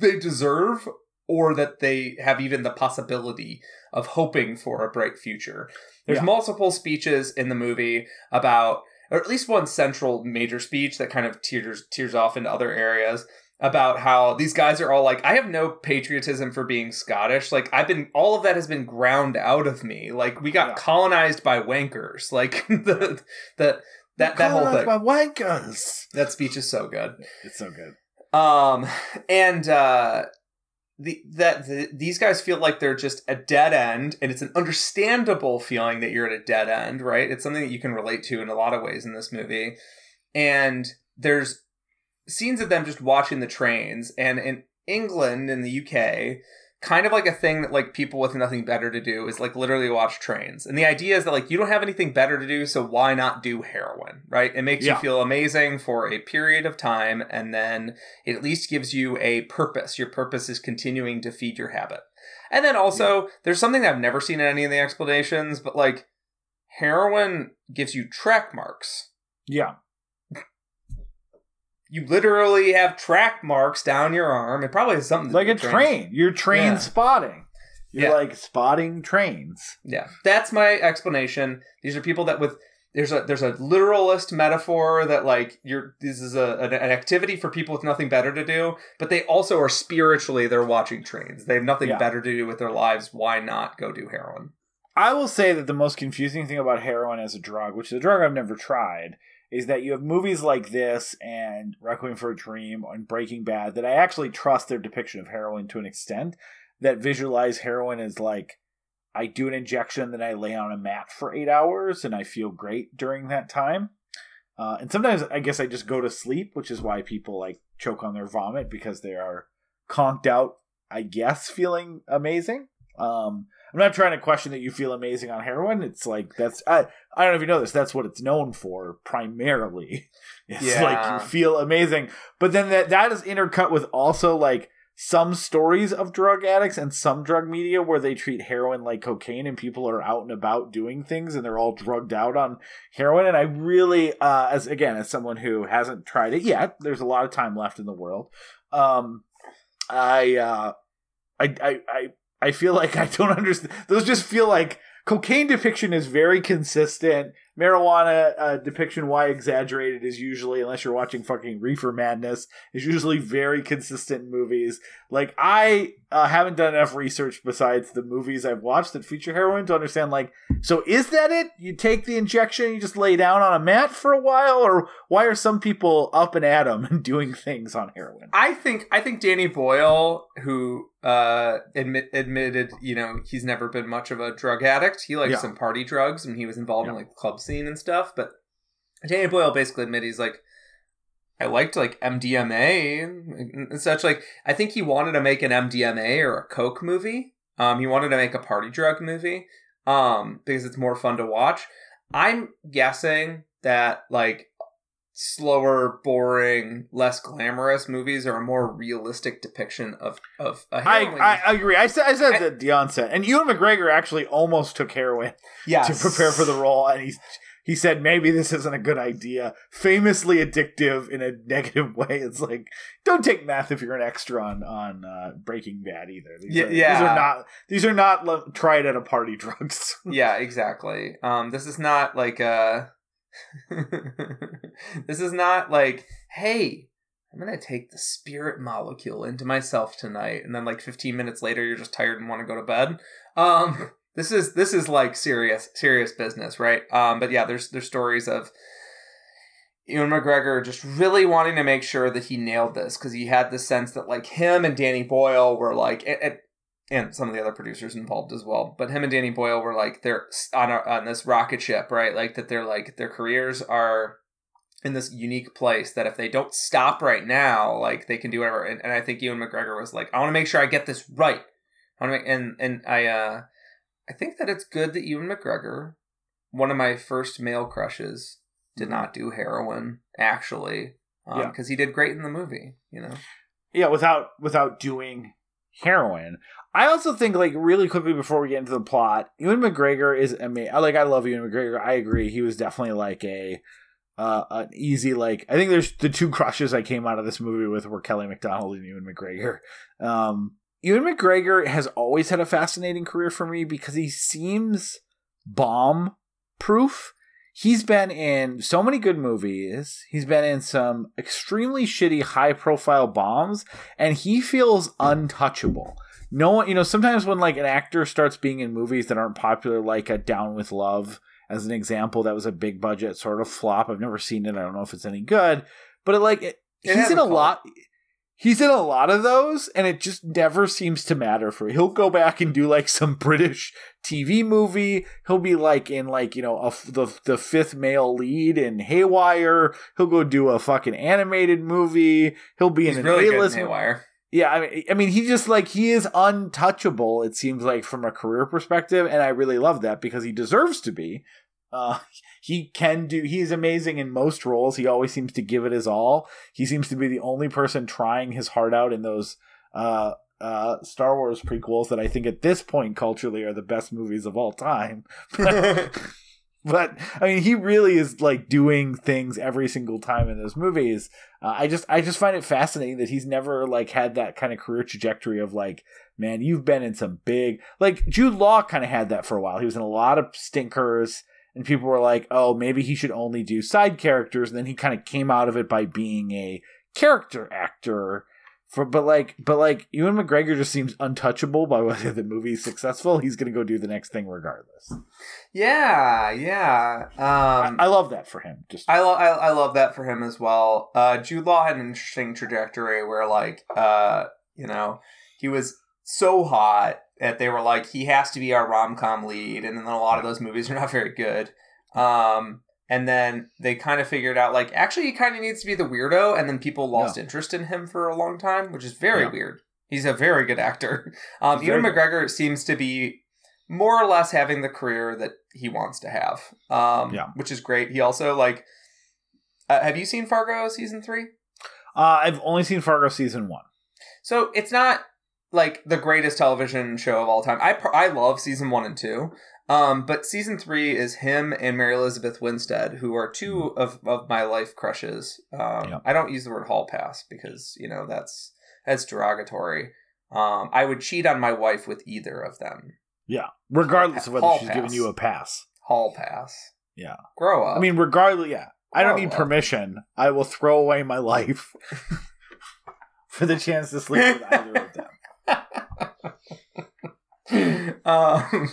they deserve or that they have even the possibility of hoping for a bright future. There's Yeah. multiple speeches in the movie about, or at least one central major speech that kind of tears tears off into other areas about how these guys are all like, I have no patriotism for being Scottish. Like I've been, all of that has been ground out of me. Like we got Yeah. colonized by wankers. Like [laughs] the the that that whole thing. by wankers. That speech is so good. It's so good. Um, and uh, the that the, these guys feel like they're just a dead end, and it's an understandable feeling that you're at a dead end, right? It's something that you can relate to in a lot of ways in this movie. And there's scenes of them just watching the trains, and in England, in the UK. Kind of like a thing that like people with nothing better to do is like literally watch trains. And the idea is that like you don't have anything better to do, so why not do heroin, right? It makes Yeah. you feel amazing for a period of time and then it at least gives you a purpose. Your purpose is continuing to feed your habit. And then also, there's something that I've never seen in any of the explanations, but like heroin gives you track marks. Yeah. You literally have track marks down your arm. It probably has something to Like a with trains. train. You're train Yeah. spotting. You're Yeah. like spotting trains. Yeah, that's my explanation. These are people that with there's a there's a literalist metaphor that like you're this is a an, an activity for people with nothing better to do, but they also are spiritually they're watching trains. They have nothing Yeah. better to do with their lives. Why not go do heroin? I will say that the most confusing thing about heroin as a drug, which is a drug I've never tried, is that you have movies like this and Requiem for a Dream and Breaking Bad that I actually trust their depiction of heroin to an extent that visualize heroin as like I do an injection, then I lay on a mat for eight hours and I feel great during that time. Uh, and sometimes I guess I just go to sleep, which is why people like choke on their vomit because they are conked out, I guess, feeling amazing. Um, I'm not trying to question that you feel amazing on heroin. It's like that's I I don't know if you know this. That's what it's known for primarily. [laughs] It's like you feel amazing, but then that that is intercut with also like some stories of drug addicts and some drug media where they treat heroin like cocaine and people are out and about doing things and they're all drugged out on heroin and i really uh as again as someone who hasn't tried it yet there's a lot of time left in the world um i uh i i i, I feel like i don't [laughs] understand those just feel like cocaine depiction is very consistent marijuana uh, depiction why exaggerated is usually unless you're watching fucking reefer madness is usually very consistent in movies like i uh, haven't done enough research besides the movies i've watched that feature heroin to understand like so is that it you take the injection you just lay down on a mat for a while or why are some people up and at 'em [laughs] and doing things on heroin I think I think Danny Boyle, who uh, admit, admitted, you know, he's never been much of a drug addict. He likes Yeah. some party drugs, and he was involved in like the club scene and stuff. But Danny Boyle basically admitted he's like, I liked like MDMA and, and such. Like, I think he wanted to make an MDMA or a coke movie. Um, he wanted to make a party drug movie. Um, because it's more fun to watch. I'm guessing that like slower, boring, less glamorous movies are a more realistic depiction of of a I, heroin. I I agree. I said I said I- that at the onset, and Ewan McGregor actually almost took heroin yes. to prepare for the role, and he he said maybe this isn't a good idea. Famously addictive in a [laughs] negative way. It's like don't take meth if you're an extra on on uh, Breaking Bad either. These Yeah- are, these are not these are not lo- tried at a party [laughs] drugs. yeah, exactly. Um, this is not like a. [laughs] this is not like, hey, I'm gonna take the spirit molecule into myself tonight, and then like 15 minutes later, you're just tired and want to go to bed. Um, [laughs] this is this is like serious serious business, right? Um, but yeah, there's there's stories of. Ewan McGregor just really wanting to make sure that he nailed this because he had the sense that like him and Danny Boyle were like and- and some of the other producers involved as well. But him and Danny Boyle were like they're on a, on this rocket ship, right? Like that they're like their careers are in this unique place that if they don't stop right now, like they can do whatever. And, and I think Ewan McGregor was like, I want to make sure I get this right. I want to make and and I uh I think that it's good that Ewan McGregor, one of my first male crushes, did not do heroin actually. Um, Yeah. because he did great in the movie, you know. yeah, without without doing heroin. I also think like really quickly before we get into the plot, Ewan McGregor is amazing. Like I love Ewan McGregor. I agree. He was definitely like a uh, an easy like. I think there's the two crushes I came out of this movie with were Kelly Macdonald and Ewan McGregor. Um, Ewan McGregor has always had a fascinating career for me because he seems bomb proof. He's been in so many good movies. He's been in some extremely shitty high profile bombs and he feels untouchable. No one, you know, sometimes when like an actor starts being in movies that aren't popular, like a Down with Love, as an example, that was a big budget sort of flop. I've never seen it. I don't know if it's any good, but it, like it, he's in a a lot. He's in a lot of those, and it just never seems to matter for. him. He'll go back and do like some British TV movie. He'll be like in like you know a, the the fifth male lead in Haywire. He'll go do a fucking animated movie. He'll be He's in an really good in Haywire. yeah, I mean, I mean, he just like he is untouchable. It seems like from a career perspective, and I really love that because he deserves to be. Uh, [laughs] he can do. He is amazing in most roles. He always seems to give it his all. He seems to be the only person trying his heart out in those uh, uh, Star Wars prequels that I think at this point culturally are the best movies of all time. [laughs] [laughs] but I mean, he really is like doing things every single time in those movies. Uh, I just I just find it fascinating that he's never like had that kind of career trajectory of like, man, you've been in some big like Jude Law kind of had that for a while. He was in a lot of stinkers and people were like, "Oh, maybe he should only do side characters." And then he kind of came out of it by being a character actor. For but like but like Ewan McGregor just seems untouchable by whether the movie's successful. He's gonna go do the next thing regardless. Yeah, yeah. Um, I, I love that for him. Just I, lo- I I love that for him as well. Uh, Jude Law had an interesting trajectory where, like, uh, you know, he was so hot that they were like, he has to be our rom com lead, and then a lot of those movies are not very good. Um, and then they kind of figured out, like, actually, he kind of needs to be the weirdo, and then people lost interest in him for a long time, which is very Yeah. weird. He's a very good actor. [laughs] Um, He's Ewan very McGregor seems to be more or less having the career that he wants to have. Um, Yeah. which is great. He also like. Uh, have you seen Fargo season three? uh, I've only seen Fargo season one. So it's not like the greatest television show of all time. I pr- I love season one and two. Um, but season three is him and Mary Elizabeth Winstead, who are two of, of my life crushes. Um, Yep. I don't use the word hall pass because you know that's that's derogatory. Um, I would cheat on my wife with either of them. Yeah, regardless of whether Hall she's pass. giving you a pass. Hall pass. Yeah. Grow up. I mean, regardless, yeah. I don't need well. permission. I will throw away my life [laughs] [laughs] for the chance to sleep with either of them. Um,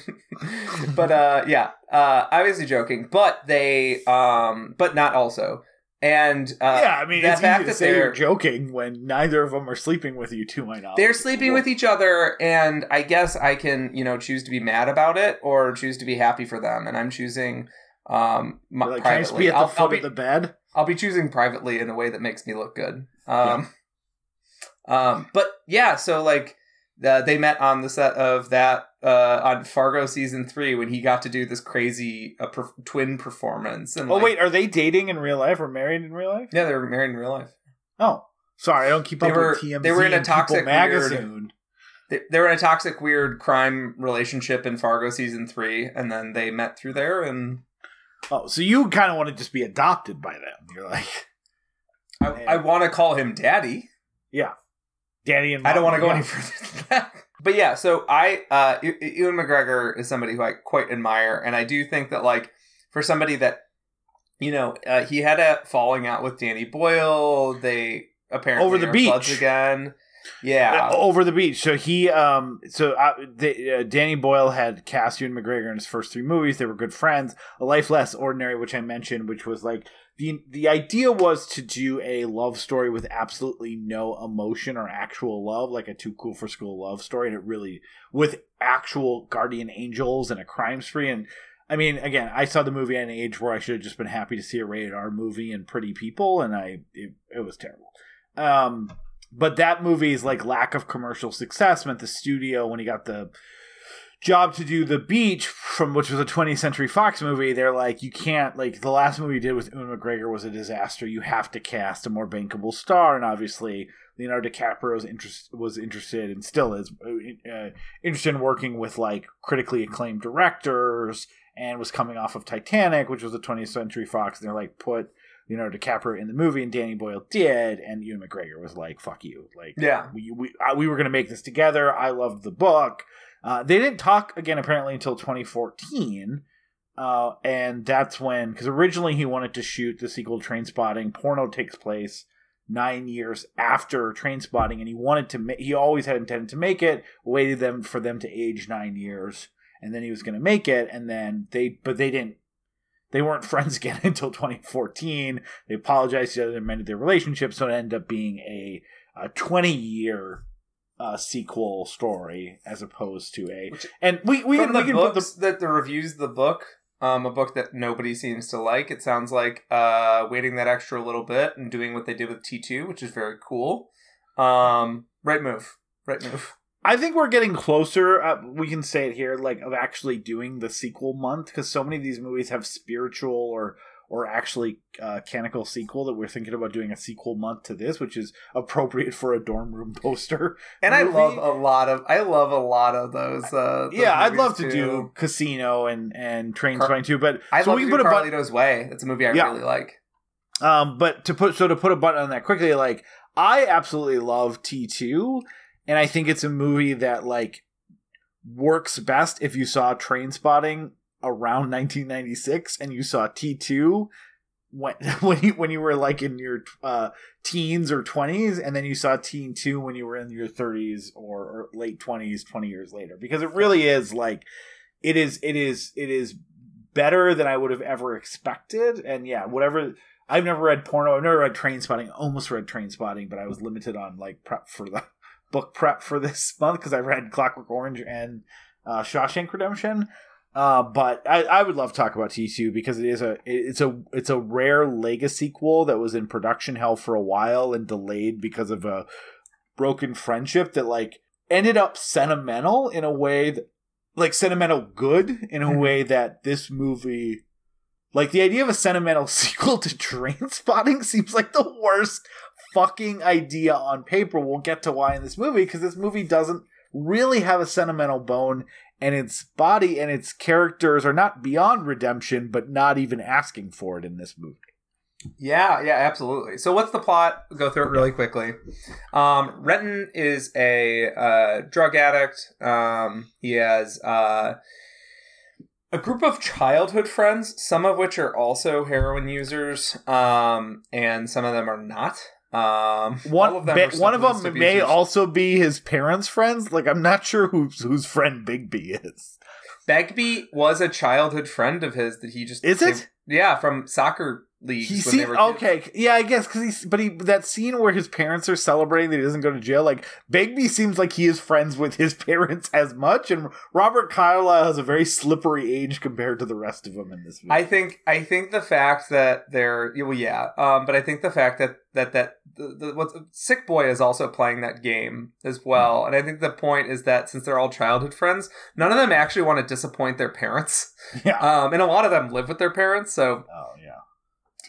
but uh, yeah, uh, obviously joking, but they, um, but not also, and uh, yeah, I mean, the it's fact easy to that say you're they're- joking when neither of them are sleeping with you, to my knowledge. they're sleeping with each other, and I guess I can, you know, choose to be mad about it or choose to be happy for them, and I'm choosing um my, You're like, can I just privately. be at the I'll, foot I'll be, of the bed? I'll be choosing privately in a way that makes me look good. Um, um, but yeah, so like uh, they met on the set of that uh, on Fargo season three when he got to do this crazy uh, per- twin performance. And Oh like- wait, are they dating in real life or married in real life? yeah, they were married in real life. Oh, sorry, I don't keep They up were- with TMZ. they were in a People toxic, weird- magazine. They, they were in a toxic, weird crime relationship in Fargo season three, and then they met through there. And Oh, so you kind of want to just be adopted by them? You're like I, I want to call him daddy. Danny and I don't want to go any further than that. [laughs] But yeah, so I, uh, Ewan McGregor is somebody who I quite admire, and I do think that like for somebody that, you know, uh, he had a falling out with Danny Boyle. They apparently Over the beach. again. Yeah, Uh, over the beach. So he, um, so uh, the, uh, Danny Boyle had cast Ewan McGregor in his first three movies. They were good friends. A Life Less Ordinary, which I mentioned, which was like the the idea was to do a love story with absolutely no emotion or actual love, like a Too Cool for School love story, and it really with actual guardian angels and a crime spree. And I mean, again, I saw the movie at an age where I should have just been happy to see a rated R movie and pretty people, and I it, it was terrible. Um, but that movie's like lack of commercial success meant the studio when he got the job to do the beach from which was a 20th century fox movie they're like you can't like the last movie you did with Ewan McGregor was a disaster you have to cast a more bankable star and obviously Leonardo DiCaprio was, interest, was interested and still is uh, interested in working with like critically acclaimed directors and was coming off of Titanic which was a 20th century fox and they're like put Leonardo DiCaprio in the movie, and Danny Boyle did, and Ewan McGregor was like, "Fuck you!" Like, Yeah. we we I, we were gonna make this together. I loved the book. Uh, they didn't talk again apparently until 2014, uh, and that's when because originally he wanted to shoot the sequel Trainspotting. Porno takes place nine years after Trainspotting, and he wanted to. Ma- he always had intended to make it. Waited them for them to age nine years, and then he was going to make it, and then they but they didn't. They weren't [laughs] friends again until 2014. They apologized to each other and mended their relationship, so it ended up being a, a 20 year uh, sequel story as opposed to a. Which- and we we From the we books the that the reviews the book, um, a book that nobody seems to like. It sounds like uh, waiting that extra little bit and doing what they did with T two, which is very cool. Um, right move, right move. I think we're getting closer. Uh, we can say it here, like of actually doing the sequel month because so many of these movies have spiritual or or actually uh, canonical sequel that we're thinking about doing a sequel month to this, which is appropriate for a dorm room poster. [laughs] And I love a lot of I love a lot of those. Uh, those yeah, I'd love to do Casino and and Train Car- Spotting too, but I so love we can put a button. Carlito's Way. It's a movie I Yeah. really like. Um, but to put so to put a button on that quickly, like I absolutely love T two, and I think it's a movie that like works best if you saw Trainspotting around 1996 and you saw T2 when [laughs] when you when you were like in your uh, teens or 20s and then you saw T2 when you were in your 30s or, or late 20s 20 years later. Because it really is like it is it is it is better than I would have ever expected. And yeah whatever I've never read porno I've never read trainspotting almost read trainspotting but I was limited on like prep for the [laughs] book prep for this [laughs] month because I read Clockwork Orange and uh, Shawshank Redemption uh, but I, I would love to talk about T2 because it is a it's a it's a rare Lega sequel that was in production hell for a while and delayed because of a broken friendship that like ended up sentimental in a way that like sentimental good in a Mhm. way that this movie like the idea of a sentimental [laughs] sequel to Trainspotting seems like the worst fucking idea on paper. We'll get to why in this movie because this movie doesn't really have a sentimental bone and its body and its characters are not beyond redemption but not even asking for it in this movie. Yeah, yeah, absolutely. So, what's the plot? Go through it really quickly. Um, Renton is a uh, drug addict. Um, he has uh, a group of childhood friends, some of which are also heroin users, um, and some of them are not. Um, One of them one of them may also be his parents' friends. Like I'm not sure whose whose friend Begbie is. Begbie was a childhood friend of his that he just Is it? yeah from soccer leagues. He when they were kids. okay. Yeah, I guess because he's. But he that scene where his parents are celebrating that he doesn't go to jail. Like Begbie seems like he is friends with his [laughs] parents as much, and Robert Carlyle has a very slippery age compared to the rest of them in this movie. I think I think the fact that they're well, yeah, um, but I think the fact that that that the, the what's Sick Boy is also playing that game as well, and I think the point is that since they're all childhood friends, none of them actually want to disappoint their parents, [laughs] yeah. um, and a lot of them live with their parents, so oh yeah.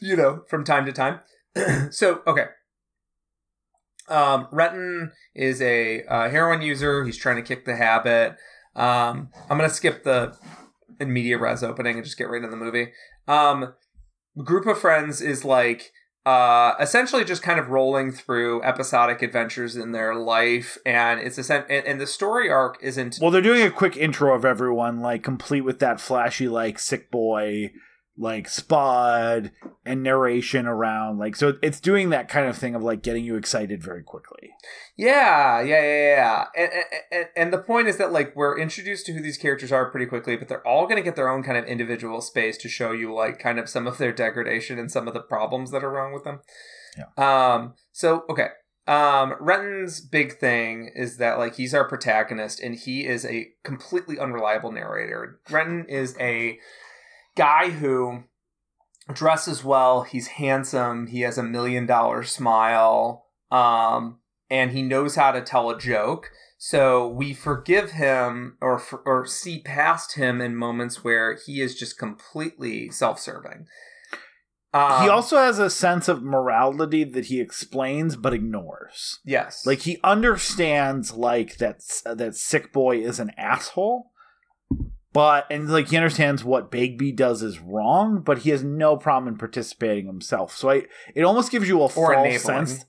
You know from time to time. [clears throat] so okay. Um, Renton is a uh, heroin user. He's trying to kick the habit. Um, I'm gonna skip the in media res opening and just get right into the movie. Um, group of friends is like uh, essentially just kind of rolling through episodic adventures in their life, and it's a and, and the story arc isn't Well, they're doing a quick intro of everyone, like complete with that flashy, like sick boy, like spud and narration around, like so. It's doing that kind of thing of like getting you excited very quickly. Yeah, yeah, yeah, yeah. And, and, and the point is that like we're introduced to who these characters are pretty quickly, but they're all going to get their own kind of individual space to show you like kind of some of their degradation and some of the problems that are wrong with them. Yeah. Um. So okay. Um. Renton's big thing is that like he's our protagonist, and he is a completely unreliable narrator. Renton is a guy who dresses well. He's handsome. He has a million dollar smile. Um and he knows how to tell a joke. So we forgive him or or see past him in moments where he is just completely self-serving. Um, he also has a sense of morality that he explains but ignores. yes, Like he understands like that that sick boy is an asshole, but and like he understands what Begbie does is wrong, but he has no problem in participating himself. So I it almost gives you a Or false enabling. sense.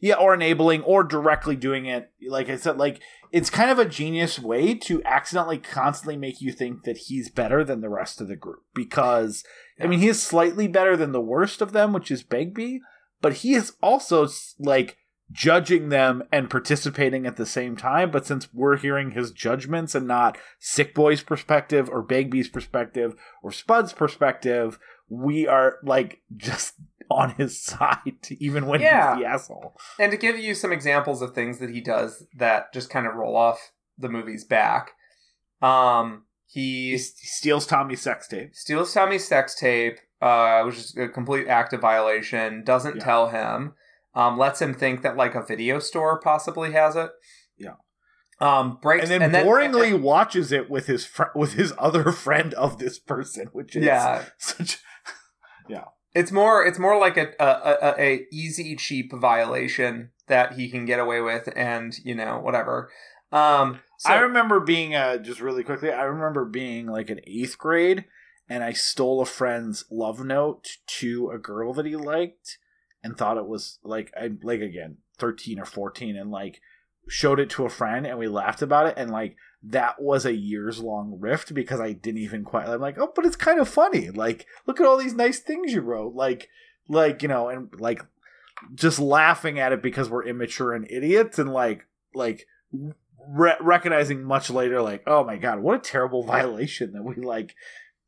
Yeah, or enabling, or directly doing it. Like I said, like it's kind of a genius way to accidentally constantly make you think that he's better than the rest of the group. Because I mean, he is slightly better than the worst of them, which is Begbie, but he is also like judging them and participating at the same time. But since we're hearing his judgments and not Sick Boy's perspective or Begbie's perspective or Spud's perspective, we are like [laughs] just on his side, even when Yeah. he's the asshole. and to give you some examples of things that he does that just kind of roll off the movie's back. Um, He, he steals Tommy's sex tape. steals Tommy's sex tape, uh, which is a complete act of violation. Doesn't Yeah. tell him. Um, lets him think that like a video store possibly has it. Yeah. Um, breaks And then boringly [laughs] watches it with his fr- with his other [laughs] friend of this person, which is yeah, such [laughs] it's more it's more like a a, a a easy cheap violation that he can get away with, and you know whatever. Um, so, I remember being uh just really quickly. I remember being like in eighth grade, and I stole a friend's love note to a girl that he liked, and thought it was like I like again thirteen or fourteen, and like showed it to a friend and we laughed about it and like that was a years long rift because I didn't even quite I'm like, "Oh, but it's kind of funny. Like, look at all these nice things you wrote." Like like, you know, and like just laughing at it because we're immature and idiots and like like re- recognizing much later like, "Oh my god, what a terrible [laughs] violation that we like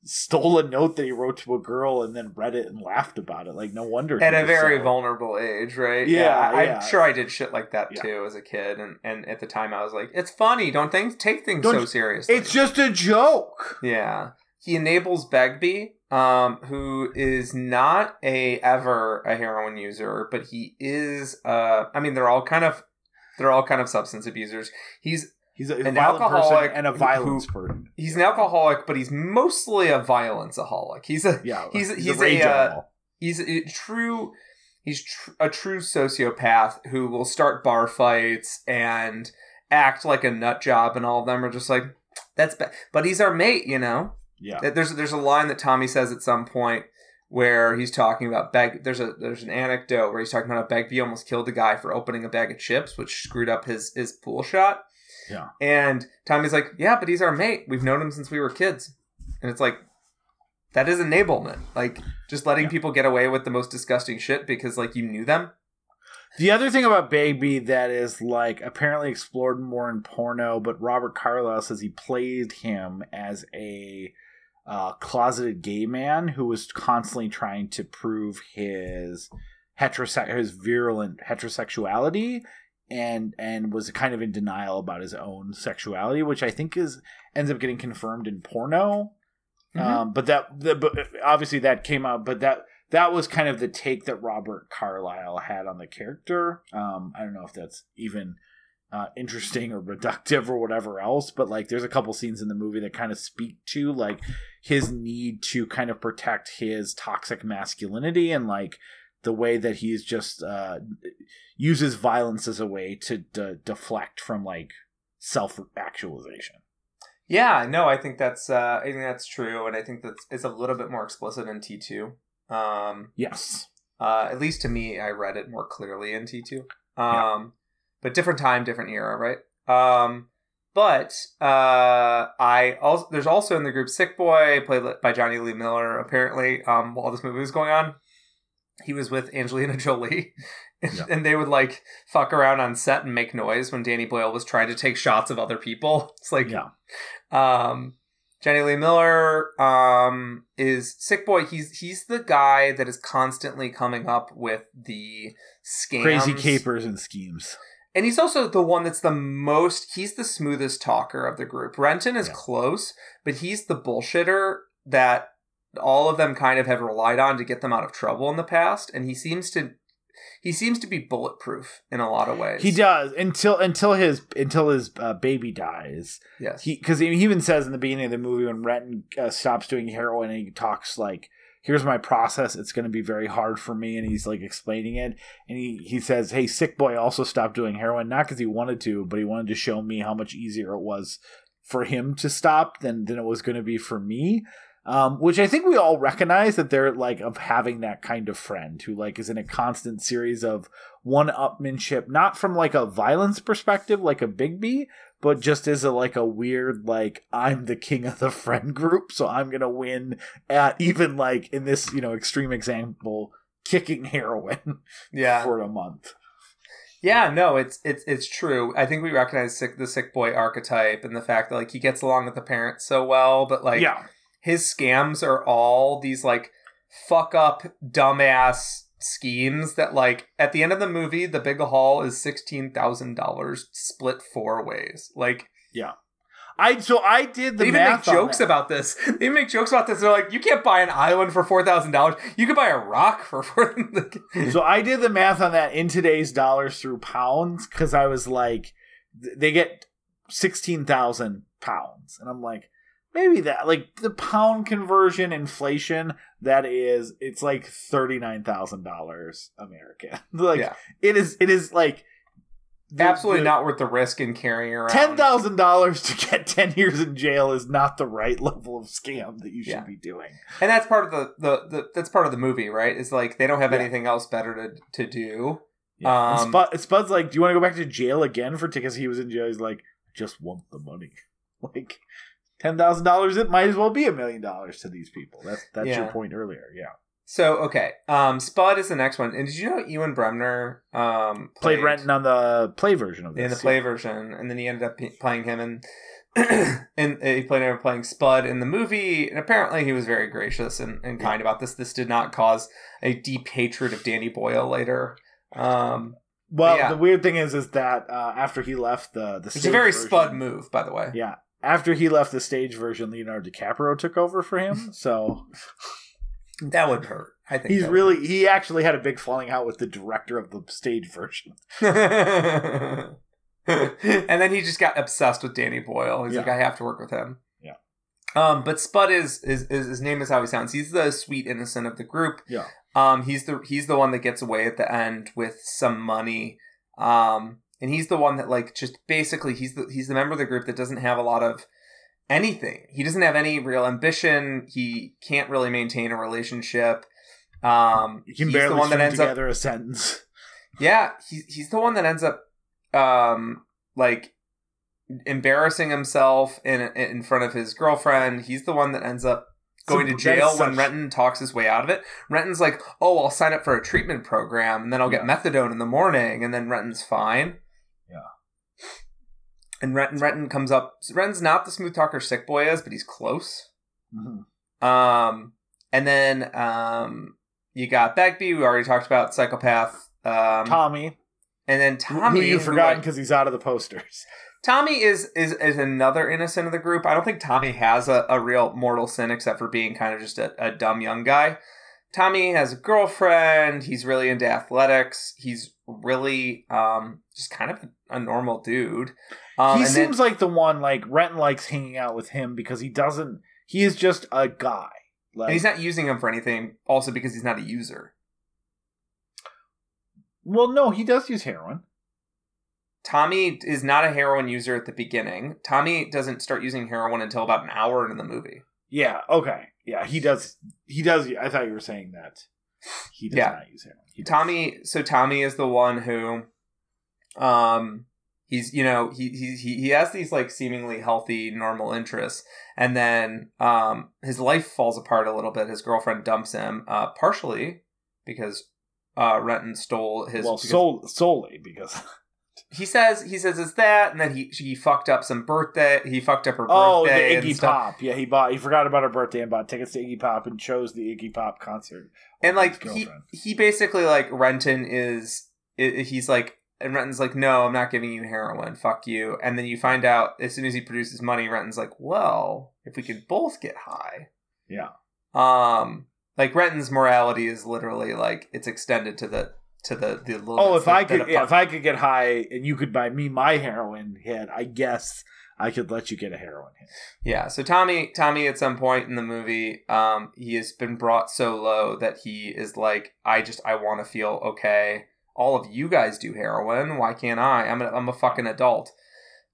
stole a note that he wrote to a girl and then read it and laughed about it. Like, no wonder. At a very so- vulnerable age, right? Yeah, yeah. I'm sure I did shit like that Yeah. too as a kid, and and at the time I was like, it's funny. Don't think take things Don't- so seriously. It's just a joke. Yeah. He enables Begbie, um, who is not a ever a heroin user, but he is uh I mean they're all kind of they're all kind of substance abusers. He's He's a, An violent alcoholic person and a who- violence person. he's an alcoholic, but he's mostly a violenceaholic. He's a Yeah, He's- he's a rage a, uh, he's a true he's tr- a true sociopath who will start bar fights and act like a nut job and all of them are just like that's bad but he's our mate you know yeah. there's there's a line that Tommy says at some point where he's talking about Beg there's a there's an anecdote where he's talking about how Begbie almost killed a guy for opening a bag of chips which screwed up his his pool shot Yeah. and Tommy's like yeah but he's our mate we've known him since we were kids and it's like that is enablement like just letting Yeah. people get away with the most disgusting shit because like you knew them The other thing about Begbie that is like apparently explored more in porno, but Robert Carlyle says he played him as a uh, closeted gay man who was constantly trying to prove his heterosex his virulent heterosexuality and and was kind of in denial about his own sexuality, which I think is ends up getting confirmed in porno. Mhm. Um, but that the, but obviously that came out, but that that was kind of the take that Robert Carlyle had on the character. Um, I don't know if that's even uh, interesting or reductive or whatever else, but like there's a couple scenes in the movie that kind of speak to like his need to kind of protect his toxic masculinity and like the way that he's just uh, uses violence as a way to de- deflect from like self actualization. yeah no I think that's uh, I think that's true and I think that's it's a little bit more explicit in T2 um Yes. Uh, at least to me, I read it more clearly in T two. Um, Yeah. but different time, different era, right? Um, but uh, I also there's also in the group Sick Boy, played by Jonny Lee Miller. Apparently, um, while this movie was going on, he was with Angelina [laughs] Jolie, Yeah. and they would like fuck around on set and make noise when Danny Boyle was trying to take shots of other people. [laughs] It's like, Yeah. um, Jonny Lee Miller um, is Sick Boy. He's he's the guy that is constantly coming up with the scams, Crazy capers and schemes. and he's also the one that's the most. He's the smoothest talker of the group. Renton is Yeah. close, but he's the bullshitter that all of them kind of have relied on to get them out of trouble in the past, and he seems to. He seems to be bulletproof in a lot of ways. He does until until his until his uh, baby dies. yes. He because he even says in the beginning of the movie when Renton uh, stops doing heroin and he talks like, "Here's my process. It's going to be very hard for me," and he's like explaining it. And he he says, "Hey, sick boy also stopped doing heroin not because he wanted to, but he wanted to show me how much easier it was for him to stop than than it was going to be for me." Um, which I think we all recognize that they're like of having that kind of friend who like is in a constant series of one upmanship, not from like a violence perspective, like a Begbie, but just as a like a weird like I'm the king of the friend group, so I'm gonna win at even like in this you know extreme example, kicking heroin [laughs] yeah. for a month. Yeah, no, it's it's it's true. I think we recognize sick, the sick boy archetype and the fact that like he gets along with the parents so well, but like yeah, his scams are all these like fuck up dumbass schemes that like at the end of the movie the big haul is $16,000 split four ways. Like yeah. I so I did the they even make jokes about this. [laughs] They make jokes about this. They're like, you can't buy an island for four thousand dollars. You could buy a rock for four. [laughs] so I did the math on that in today's dollars through pounds because I was like, they get sixteen thousand pounds, and I'm like, maybe that like the pound conversion inflation that is it's like thirty nine thousand dollars American. [laughs] like Yeah. it is it is like the- Absolutely the- not worth the risk in carrying around. Ten thousand dollars to get ten years in jail is not the right [laughs] level of scam that you should Yeah. be doing. and that's part of the, the, the that's part of the movie right is like they don't have Yeah. anything else better to, to do Yeah. Um, Spud, Spud's like, "Do you want to go back to jail again for tickets?" He was in jail. He's like, "I just want the money." [laughs] Like ten thousand dollars, it might as well be a million dollars to these people. That's that's your point earlier. Yeah, So okay, um, Spud is the next one. And did you know Ewan Bremner um, played Renton on the play version of this. in the play version, and then he ended up p- playing him in. [clears throat] and he played him playing Spud in the movie, and apparently he was very gracious and, and kind about this. This did not cause a deep hatred of Danny Boyle later. Um, Well, Yeah. the weird thing is, is that uh, after he left the the it's a very version- Spud move, by the way. Yeah, after he left the stage version, Leonardo DiCaprio took over for him. [laughs] So That would hurt. I think he's really he actually had a big falling out with the director of the stage version. [laughs] [laughs] and then he just got obsessed with Danny Boyle. He's like, I have to work with him. Yeah. Um, but Spud is, is is his name is how he sounds. He's the sweet innocent of the group. Yeah. Um, he's the he's the one that gets away at the end with some money. Um, and he's the one that like just basically he's the he's the member of the group that doesn't have a lot of anything. He doesn't have any real ambition. He can't really maintain a relationship. Um, You can he's barely the one that ends up a sentence. [laughs] yeah, he's he's the one that ends up um like embarrassing himself in in front of his girlfriend. He's the one that ends up going to jail when Renton talks his way out of it. Renton's like, "Oh, I'll sign up for a treatment program and then I'll get methadone in the morning." And then Renton's fine. And Renton Renton comes up. Renton's not the smooth talker sick boy is, but he's close. Mhm. Um, and then um, you got Begbie. We already talked about psychopath. Um, Tommy, and then Tommy, who you've forgotten because he's out of the posters. [laughs] Tommy is, is is another innocent of the group. I don't think Tommy has a, a real mortal sin except for being kind of just a, a dumb young guy. Tommy has a girlfriend. He's really into athletics. He's really um, just kind of a normal dude. Um, he and then- seems like the one like Renton likes hanging out with him because he doesn't. He is just a guy. Like and he's not using him for anything. Also because he's not a user. well, no, he does use heroin. Tommy is not a heroin user at the beginning. Tommy doesn't start using heroin until about an hour into the movie. Yeah. Okay. Yeah, he does. He does. I thought you were saying that he does Yeah. not use heroin. He. Tommy, so Tommy is the one who, um, he's you know he he he has these like seemingly healthy normal interests, and then um his life falls apart a little bit. His girlfriend dumps him, uh, partially because uh Renton stole his. well, because- sol- solely because [laughs] he says he says it's that, and then he he fucked up some birthday. He fucked up her oh, the birthday. Iggy. Pop. Yeah, he bought. He forgot about her birthday and bought tickets to Iggy Pop and chose the Iggy Pop concert. and like he he basically like Renton is he's like and Renton's like no I'm not giving you heroin fuck you and then you find out as soon as he produces money Renton's like well if we could both get high Yeah. um like Renton's morality is literally like it's extended to the to the the limits Oh, if that- I could, yeah, if I could get high and you could buy me my heroin hit, I guess I could let you get a heroin hit. Yeah, so Tommy Tommy at some point in the movie, um, he has been brought so low that he is like, I just I want to feel okay. All of you guys do heroin. Why can't I? I'm a, I'm a fucking adult.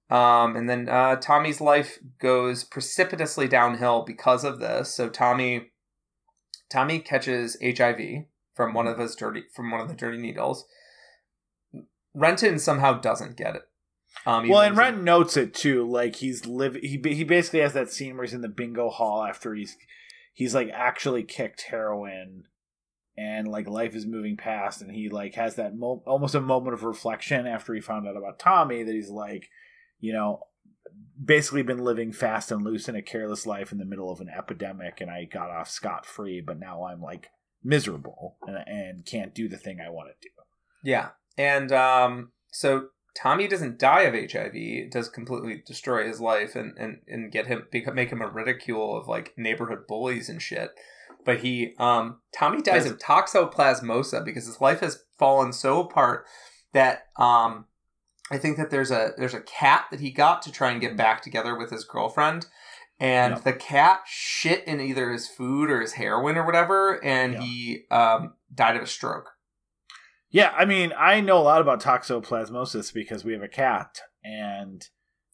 Um, and then uh, Tommy's life goes precipitously downhill because of this. So Tommy Tommy catches HIV from one of his dirty from one of the dirty needles. Renton somehow doesn't get it. Um, Well, and Renton notes it too. Like he's live. He he basically has that scene where he's in the bingo hall after he's he's like actually kicked heroin, and like life is moving past, and he like has that mo- almost a moment of reflection after he found out about Tommy that he's like, you know, basically been living fast and loose in a careless life in the middle of an epidemic, and I got off scot free, but now I'm like miserable and, and can't do the thing I want to do. Yeah. And um, so Tommy doesn't die of HIV. It does completely destroy his life and, and, and get him make him a ridicule of like neighborhood bullies and shit. But he um Tommy dies of toxoplasmosis because his life has fallen so apart that um I think that there's a there's a cat that he got to try and get back together with his girlfriend. And Yeah. the cat shit in either his food or his heroin or whatever, and Yeah. he um, died of a stroke. Yeah, I mean, I know a lot about toxoplasmosis because we have a cat, and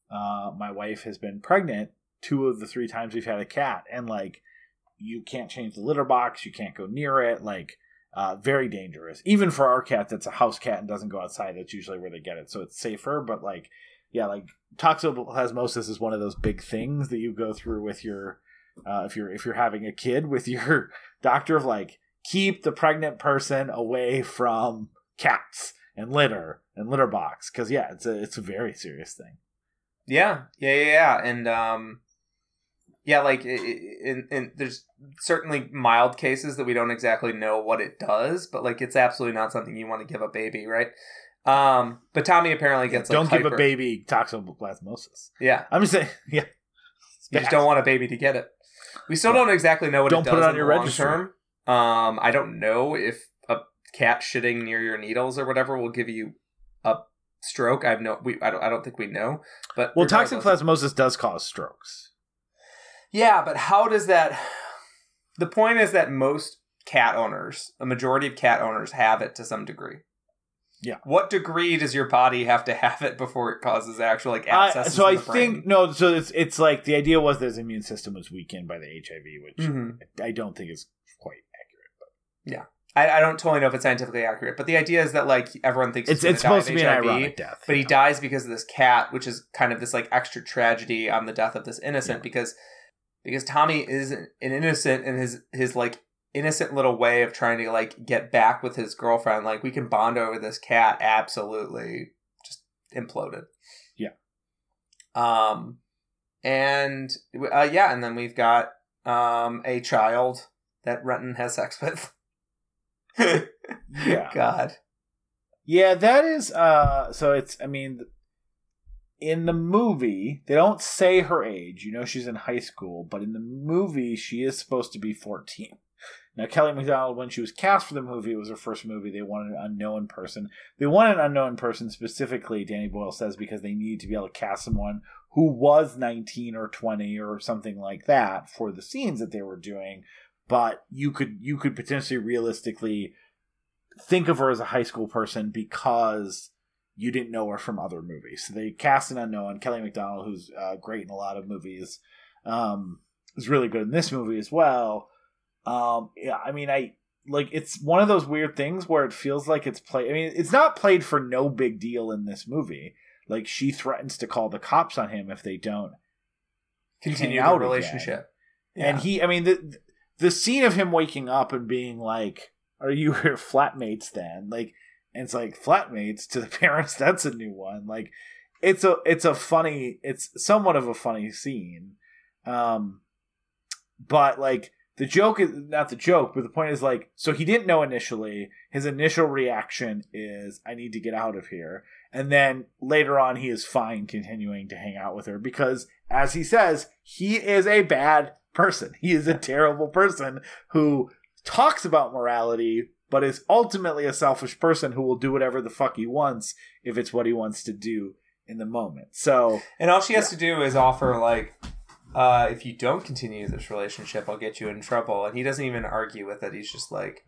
uh, my wife has been pregnant two of the three times we've had a cat, and like, you can't change the litter box, you can't go near it, like, Uh, very dangerous, even for our cat. That's a house cat and doesn't go outside. That's usually where they get it, so it's safer. But like, yeah, like toxoplasmosis is one of those big things that you go through with your uh, if you're if you're having a kid with your [laughs] doctor of like keep the pregnant person away from cats and litter and litter box because yeah it's a it's a very serious thing yeah yeah yeah, yeah. and um yeah like in, in there's certainly mild cases that we don't exactly know what it does but like it's absolutely not something you want to give a baby right um but tommy apparently gets don't like, give hyper. a baby toxoplasmosis yeah i'm just saying [laughs] yeah you just don't want a baby to get it we still don't exactly know what Don't it put does it on in your registry. term. Um, I don't know if a cat shitting near your needles or whatever will give you a stroke. I've no, we, I don't, I don't think we know. But well toxoplasmosis does cause strokes Yeah, but how does that? The point is that most cat owners, a majority of cat owners, have it to some degree. Yeah. What degree does your body have to have it before it causes actual like abscesses? so i brain? think no so it's it's like the idea was that his immune system was weakened by the hiv which Mhm. i don't think is quite accurate but I, I don't totally know if it's scientifically accurate, but the idea is that like everyone thinks it's he's it's supposed to be an HIV, ironic death but he yeah. dies because of this cat, which is kind of this like extra tragedy on the death of this innocent Yeah. because because Tommy is an innocent in his his like innocent little way of trying to like get back with his girlfriend. Like we can bond over this cat. Absolutely, just imploded. Yeah. Um, and uh, yeah, and then we've got um a child that Renton has sex with. [laughs] Yeah. God. Yeah, that is uh so it's I mean in the movie, they don't say her age. You know she's in high school, but in the movie she is supposed to be 14. Now Kelly Macdonald when she was cast for the movie, it was her first movie. They wanted an unknown person. They wanted an unknown person specifically, Danny Boyle says because they needed to be able to cast someone who was 19 or 20 or something like that for the scenes that they were doing, but you could you could potentially realistically think of her as a high school person because you didn't know her from other movies. So they cast an unknown. Kelly Macdonald, who's uh, great in a lot of movies, um, is really good in this movie as well. Um, yeah, I mean, I like it's one of those weird things where it feels like it's played. I mean, it's not played for no big deal in this movie. Like she threatens to call the cops on him if they don't Continue the out again. relationship. and he, I mean, the the scene of him waking up and being like, "Are you [laughs] your flatmates then?" Like, and it's like flatmates to the [laughs] parents. That's a new one. Like, it's a it's a funny. It's somewhat of a funny scene, um, but like the joke is not the joke, but the point is like, so he didn't know initially. His initial reaction is, "I need to get out of here," and then later on, he is fine continuing to hang out with her because, as he says, he is a bad person. He is a terrible person who talks about morality, but is ultimately a selfish person who will do whatever the fuck he wants if it's what he wants to do in the moment. So, And all she has to do is offer like, uh, if you don't continue this relationship, I'll get you in trouble. And he doesn't even argue with it. He's just like,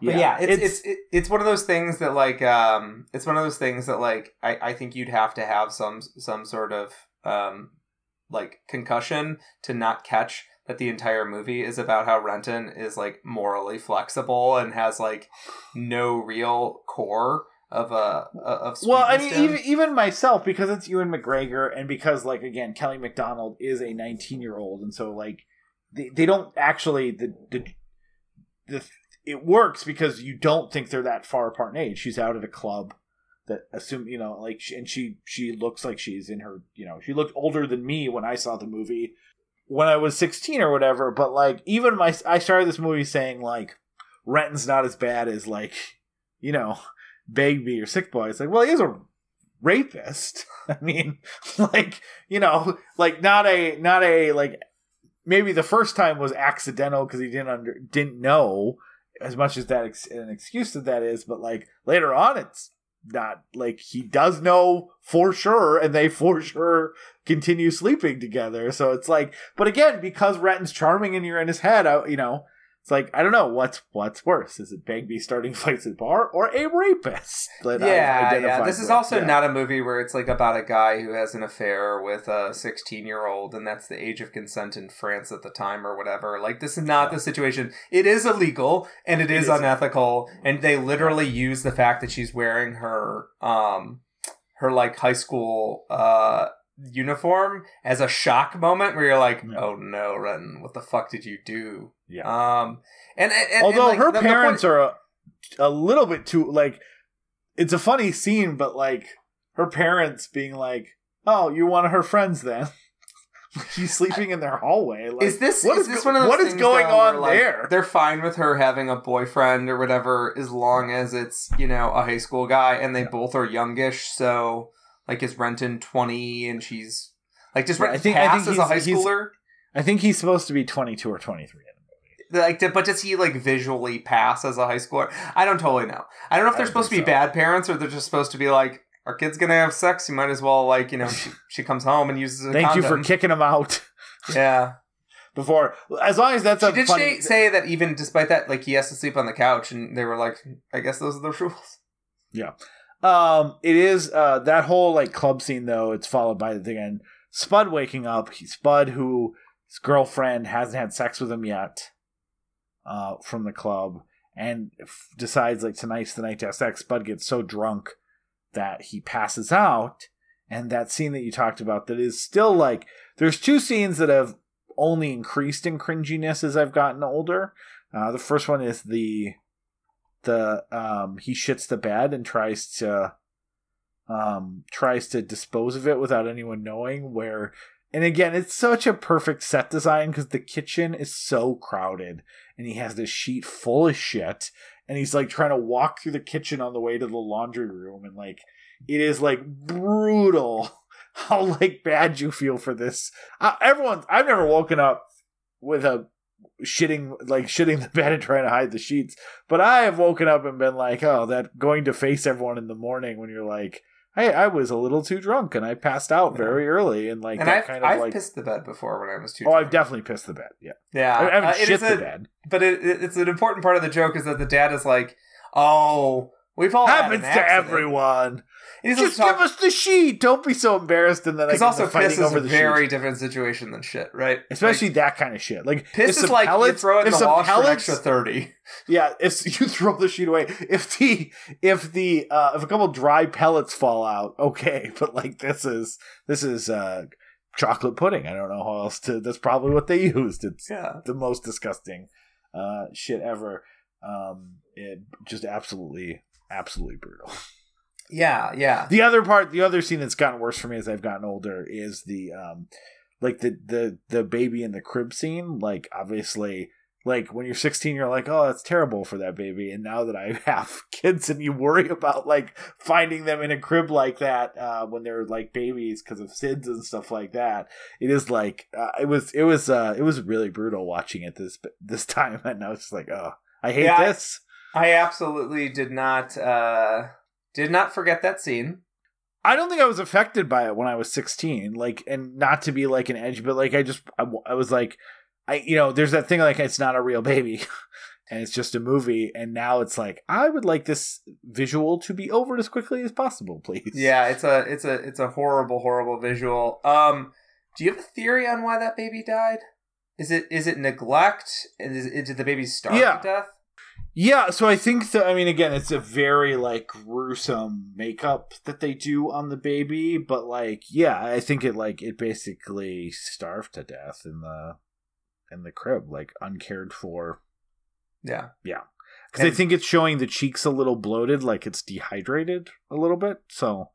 But yeah, it's it's it's, it's one of those things that like um it's one of those things that like I, I think you'd have to have some some sort of um like concussion to not catch that the entire movie is about how Renton is like morally flexible and has like no real core of a of well, I mean, even even myself because it's Ewan McGregor, and because like again, Kelly Macdonald is a 19 year old, and so like they, they don't actually the the the it works because you don't think they're that far apart in age. She's out at a club that assume you know like and she she looks like she's in her you know she looked older than me when I saw the movie when I was 16 or whatever. But like even my I started this movie saying like Renton's not as bad as like you know Begbie or Sick Boy. It's like well he is a rapist. [laughs] I mean [laughs] like you know like not a not a like maybe the first time was accidental because he didn't under didn't know as much as that ex- an excuse that that is but like later on it's not like he does know for sure and they [laughs] for sure continue sleeping together. So it's like but again because Renton's charming and you're in his head I, you know It's like I don't know what's what's worse. Is it Begbie starting [laughs] fights at bar or a rapist? yeah, yeah. This is with? also Yeah. not a movie where it's like about a guy who has an affair with a 16 year old, and that's the age of consent in France at the time or whatever. Like, this is not the situation. It is illegal and it is is. unethical, and they literally use the fact that she's wearing her um her like high school uh uniform as a shock moment where you're like, Yeah. oh no, Renton, what the fuck did you do? Yeah. Um, and, and, and Although like, her the- the point- parents are a, a little bit too like, it's a funny scene, but like her parents being like, "Oh, you're one of her friends then." [laughs] She's sleeping in their hallway. Like, is this what is is this go- one of those what is going though, on like, there? They're fine with her having a boyfriend or whatever, as long as it's you know a high school guy, and they both are youngish. So like, is Renton twenty and she's like, does Yeah, I Renton think- I pass think as a high schooler? I think he's supposed to be 22 or 23. Like, but does he like visually pass as a high schooler? I don't totally know. I don't know if they're supposed to be so. bad parents or they're just supposed to be like, our kid's gonna have sex. You might as well like you know she, [laughs] she comes home and uses a Thank you for kicking him out [laughs] yeah. before. As long as that's She a did funny. say, say that even despite that, like he has to sleep on the couch, and they were like, "I guess those are the [laughs] rules." Um, it is uh that whole like club scene though. It's followed by the and Spud waking up. Spud who his girlfriend hasn't had sex with him yet. Uh, from the club and f- decides like tonight's the night to have sex. Spud gets so drunk that he passes out. And that scene that you talked about that is still like there's two scenes that have only increased in cringiness as I've gotten older. Uh, the first one is the the um he shits the bed and tries to um tries to dispose of it without anyone knowing where and again it's such a perfect set design because the kitchen is so crowded and he has this sheet full of shit and he's like trying to walk through the kitchen on the way to the laundry room and like it is like brutal [laughs] how like bad you feel for this. Uh, everyone's i've never woken up with a shitting like shitting [laughs] the bed and trying to hide the sheets but I have woken up and been like, oh, that going to face everyone in the morning when you're like, hey, I was a little too drunk and I passed out very early and like and that I've, kind of I've like. pissed the bed before when I was too. Oh, I've definitely pissed the bed. Yeah, yeah. I haven't uh, shit the a- bed. but it, it- it's an important part of the joke is that the dad is like, "Oh, we've all had Happens to everyone. He's Just talk- give us the sheet. Don't be so embarrassed. And then I Because also piss is over a very sheet. different situation than shit, right? Especially that kind of shit. Like Like, piss is like you pellets, throw it in the wash for an extra thirty. Yeah, if [laughs] you throw the sheet away, if the if the uh, if a couple dry pellets fall out, okay, [laughs] but like this is this is uh, chocolate pudding. I don't know how else to. That's probably what they used. It's Yeah. the most disgusting uh, shit ever. Um, it just absolutely absolutely brutal. [laughs] Yeah, yeah. The other part, the other scene that's gotten worse for me as I've gotten older is the um, like the the the baby in the crib scene. Like obviously, like when you're 16, you're like, oh, that's terrible for that baby. And now that I [laughs] have kids, and you worry about like finding them in a crib like that uh, when they're like babies because of SIDS and stuff like that. It is like uh, it was it was uh, it was really brutal watching it this this [laughs] time, and I was just like, oh, I hate Yeah, I- this. I absolutely did not uh did not forget that scene. I don't think I was affected by it when I was 16. Like, and not to be like an edge, but like, I just, I was like, I, you know, there's that thing like, it's not a real baby [laughs] and it's just a movie. And now it's like, I would like this visual to be over as quickly as possible, please. Yeah, it's a it's a it's a horrible horrible visual. Um do you have a theory on why that baby died? Is it is it neglect? Is, is did the baby starve Yeah. to death? Yeah. So I think that, I mean, again, it's a very like gruesome makeup that they do on the baby. But like, yeah, I think it like, it basically starved to death in the, in the crib, like uncared for. Yeah. Yeah, because I think it's showing the cheeks a little bloated, like it's dehydrated a little bit. So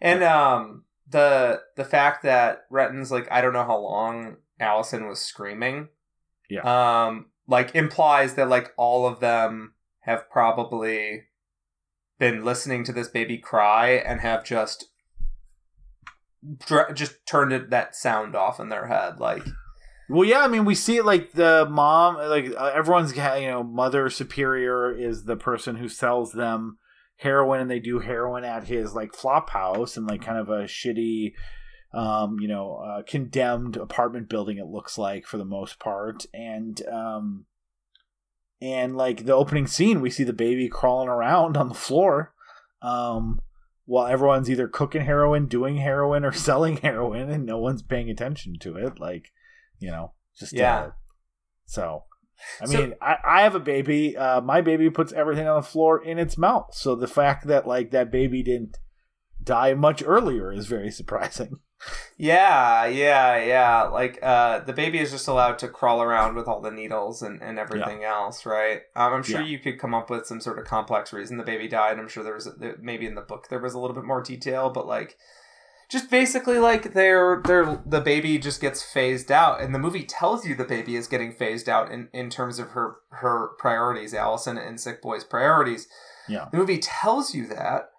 And um the the fact that Renton's like I don't know how long Allison was screaming. Yeah. Um like implies that like all of them have probably been listening to this baby cry and have just just turned it, that sound off in their head like. Well, yeah, I mean, we see it like the mom, like uh, everyone's, you know, mother superior is the person who sells them heroin, and they do heroin at his like flop house and like kind of a shitty, um, you know, uh, condemned apartment building. It looks like for the most part, and um, and like the opening scene, we see the baby crawling around on the floor, um, while everyone's either cooking heroin, doing heroin, or [laughs] selling heroin, and no one's paying attention to it. Like, you know, just Yeah. uh, so. I So- mean, I, I have a baby. Uh, my baby puts everything on the floor in its mouth. So the fact that like that baby didn't die much earlier is very [laughs] surprising. Yeah, yeah, yeah. Like uh, the baby is just allowed to crawl around with all the needles and, and everything else, right? Um, I'm sure Yeah. you could come up with some sort of complex reason the baby died. I'm sure there was there- maybe in the book there was a little bit more detail, but like just basically like they're they're the baby just gets phased out, and the movie tells you the baby is getting phased out in in terms of her her priorities, Allison and Sick Boy's priorities. Yeah. The movie tells you that,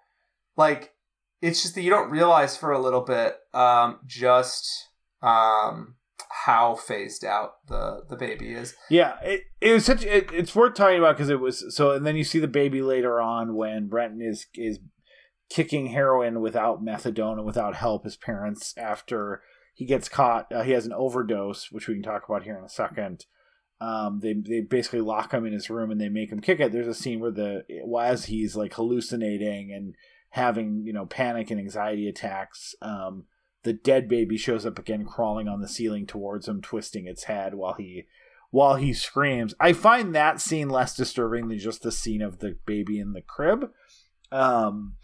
like it's just that you don't realize for a little bit um, just um, how phased out the the baby is. Yeah, it, it was such. It, it's worth talking about because it was so. And then you see the baby later on when Renton is is kicking heroin without methadone and without help. His parents after he gets caught, uh, he has an overdose, which we can talk about here in a second. Um, they they basically lock him in his room and they make him kick it. There's a scene where the as he's like hallucinating and having you know panic and anxiety attacks. Um, the dead baby shows up again, crawling on the ceiling towards him, twisting its head while he while he screams. I find that scene less disturbing than just the scene of the baby in the crib. Um,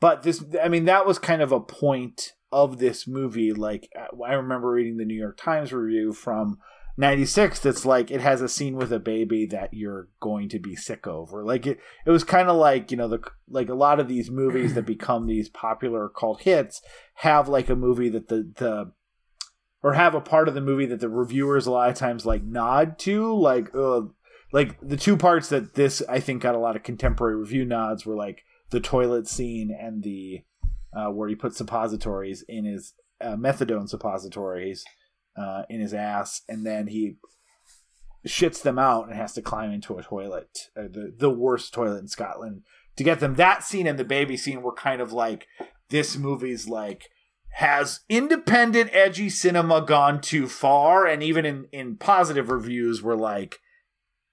but this, I mean, that was kind of a point of this movie. Like I remember reading the New York Times review from 96 that's like it has a scene with a baby that you're going to be sick over like it, it was kind of like you know the like a lot of these movies that [clears throat] become these popular cult hits have like a movie that the the or have a part of the movie that the reviewers a lot of times like nod to like uh, like the two parts that this i think got a lot of contemporary review nods were like the toilet scene and the uh, where he puts suppositories in his uh, methadone suppositories uh, in his ass, and then he shits them out and has to climb into a toilet, uh, the the worst toilet in Scotland, to get them. That scene and the baby scene were kind of like this movie's like has independent edgy cinema gone too far, and even in in positive reviews were like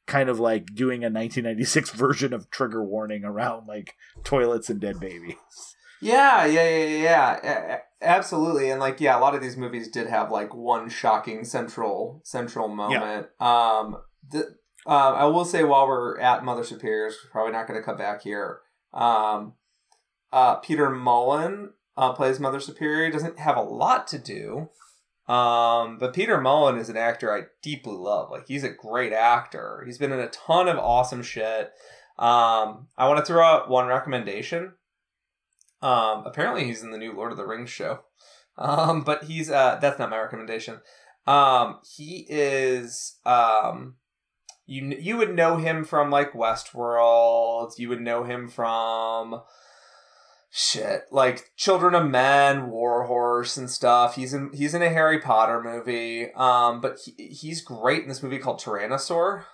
kind of like doing a 1996 version of trigger warning around like toilets and dead babies. Yeah, yeah, yeah, yeah, absolutely. And like, yeah, a lot of these movies did have like one shocking central central moment. Um, the, uh, I will say while we're at Mother Superiors, probably not going to come back here. Um, uh, Peter Mullan uh, plays Mother Superior. He doesn't have a lot to do. Um, but Peter Mullan is an actor I deeply love. Like he's a great actor. He's been in a ton of awesome shit. Um, I want to throw out one recommendation. Um, apparently he's in the new Lord of the Rings show. [laughs] Um, but he's uh that's not my recommendation. Um, he is um you you would know him from like Westworld. You would know him from shit like Children of Men, Warhorse, and stuff. He's in he's in a Harry Potter movie. Um, but he, he's great in this movie called Tyrannosaur.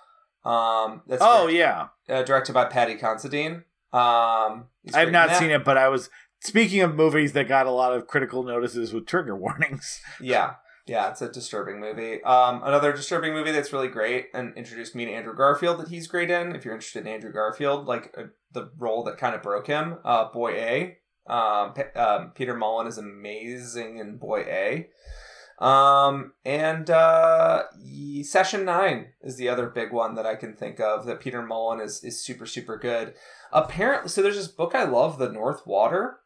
Um, that's Oh yeah, uh, directed by Paddy Considine. Um, I've not seen it, but I was speaking of movies that got a lot of critical notices with trigger [laughs] warnings. Yeah, yeah, it's a disturbing movie. Um, another disturbing movie that's really great and introduced me to Andrew Garfield that he's great in. If you're interested in Andrew Garfield, like uh, the role that kind of broke him, uh, Boy A. Um, Pe- um, Peter Mullan is amazing in Boy A. Um, and uh, Session Nine is the other big one that I can think of that Peter Mullan is is super super good. Apparently, so there's this book I love, The North Water,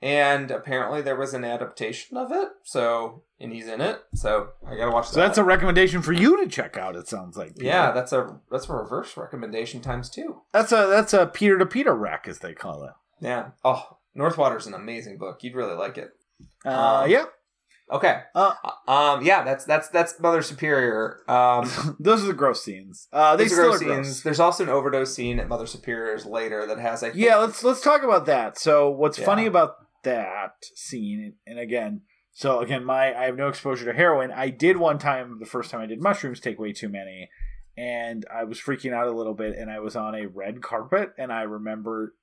and apparently there was an adaptation of it. So and he's in it. So I gotta watch that. So that's a recommendation for you to check out. It sounds like Peter. yeah. That's a that's a reverse recommendation times two. that's a that's a Peter to Peter rack as they call it. Yeah. Oh, North Water's an amazing book. You'd really like it. Uh, Um, yeah, Okay. Uh, um. Yeah. That's that's that's Mother Superior. Um. [laughs] those are the gross scenes. Uh, they are still gross are scenes. gross. There's also an overdose scene at Mother Superior's later that has like Yeah, let's let's talk about that. So what's Yeah. funny about that scene, and again, so again, my I have no exposure to heroin. I did one time, the first time I did mushrooms, take way too many, and I was freaking out a little bit, and I was on a red carpet, and I remember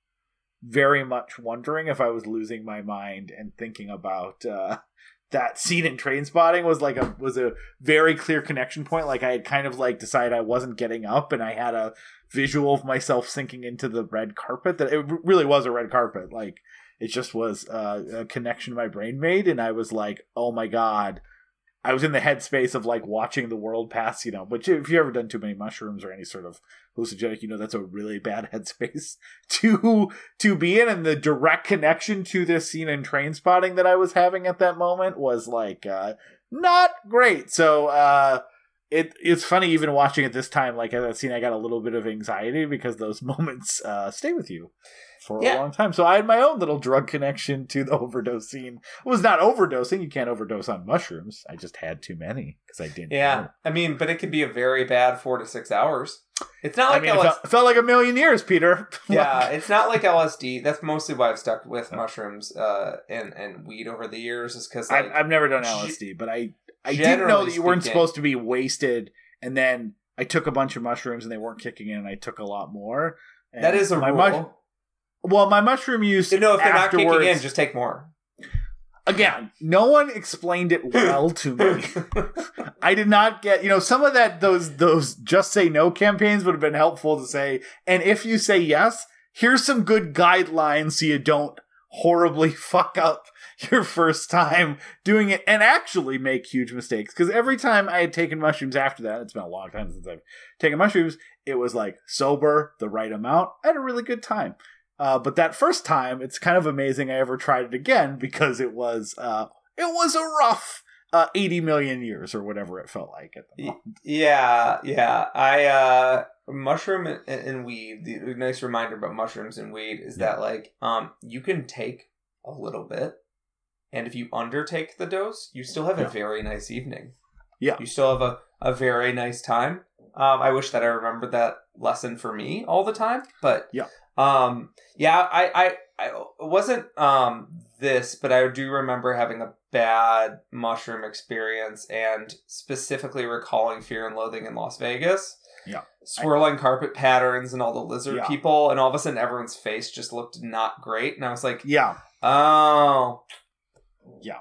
very much wondering if I was losing my mind and thinking about uh, that scene in Trainspotting was like a was a very clear connection point. Like i had kind of like decided i wasn't getting up and i had a visual of myself sinking into the red carpet that it really was a red carpet. Like it just was uh, a connection my brain made and i was like oh my god I was in the headspace of like watching the world pass, you know. But if you've ever done too many mushrooms or any sort of hallucinogenic, you know that's a really bad [laughs] headspace to to be in. And the direct connection to this scene in Trainspotting that I was having at that moment was like uh, not great. So uh, it it's funny even watching it this time. Like at that scene, I got a little bit of anxiety because those [laughs] moments uh, stay with you for yeah. a long time. So I had my own little drug connection to the [laughs] overdose scene. It was not overdosing. You can't overdose on mushrooms. I just had too many because I didn't. Yeah, know. I mean, but it could be a very bad four to six hours. It's not like I mean, LSD. It felt, felt, like a million years, Peter. [laughs] yeah, it's not like LSD. That's mostly why I've stuck with mushrooms uh, and and weed over the years, is because like, I've, never done LSD, but I I didn't know that you weren't supposed to be wasted, and then I took a bunch of mushrooms and they weren't kicking in, and I took a lot more. that is a my rule. Well, my mushroom use. No, if they're not kicking in, just take more. Again, no one explained it well to me. [laughs] I did not get, you know, some of that those those just say no campaigns would have been helpful to say. And if you say yes, here's some good guidelines so you don't horribly [laughs] fuck up your first time doing it and actually make huge mistakes. Because every time I had taken mushrooms after that, it's been a long time since I've taken mushrooms, it was like sober, the right amount. I had a really good time. Uh, but that first time, it's kind of amazing I ever tried it again because it was uh, it was a rough uh, 80 million years or whatever it felt like at the moment. Yeah, yeah. I uh mushroom and, and weed. The nice reminder about mushrooms and weed is yeah. that like um you can take a little bit, and if you undertake the dose, you still have a yeah. very nice evening. Yeah, you still have a a very nice time. Um, I wish that I remembered that lesson for me all the time, but yeah. Um, yeah, I, I, I it wasn't um this, but I do remember having a bad mushroom experience and specifically recalling Fear and Loathing in Las Vegas. Yeah. Swirling carpet patterns and all the lizard yeah. people, and all of a sudden everyone's face just looked not great. And I was like, Yeah. Oh. Yeah.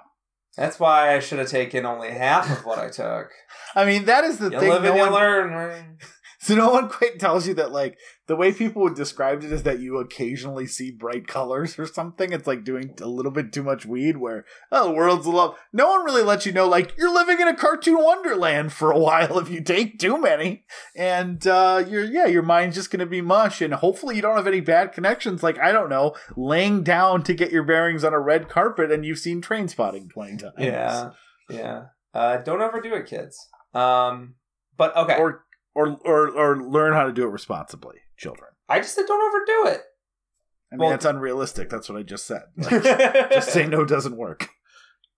That's why I should have taken only half of what I took. [laughs] I mean, that is the you thing. Live no and you one... learn. So no one quite tells you that like the way people would describe it is that you occasionally see bright colors or something. It's like doing a little bit too much weed where oh the world's love. No one really lets you know like you're living in a cartoon wonderland for a [laughs] while if you take too many. And uh you're yeah, your mind's just gonna be mush and hopefully you don't have any bad connections like I don't know, laying down to get your bearings on a red carpet and you've seen Trainspotting twenty times. Yeah. Yeah. Uh don't overdo it, kids. Um but okay. Or or or or learn how to do it responsibly, children. I just said don't overdo it. I mean, well, that's unrealistic. That's what I just said. [laughs] Like, just say no doesn't work.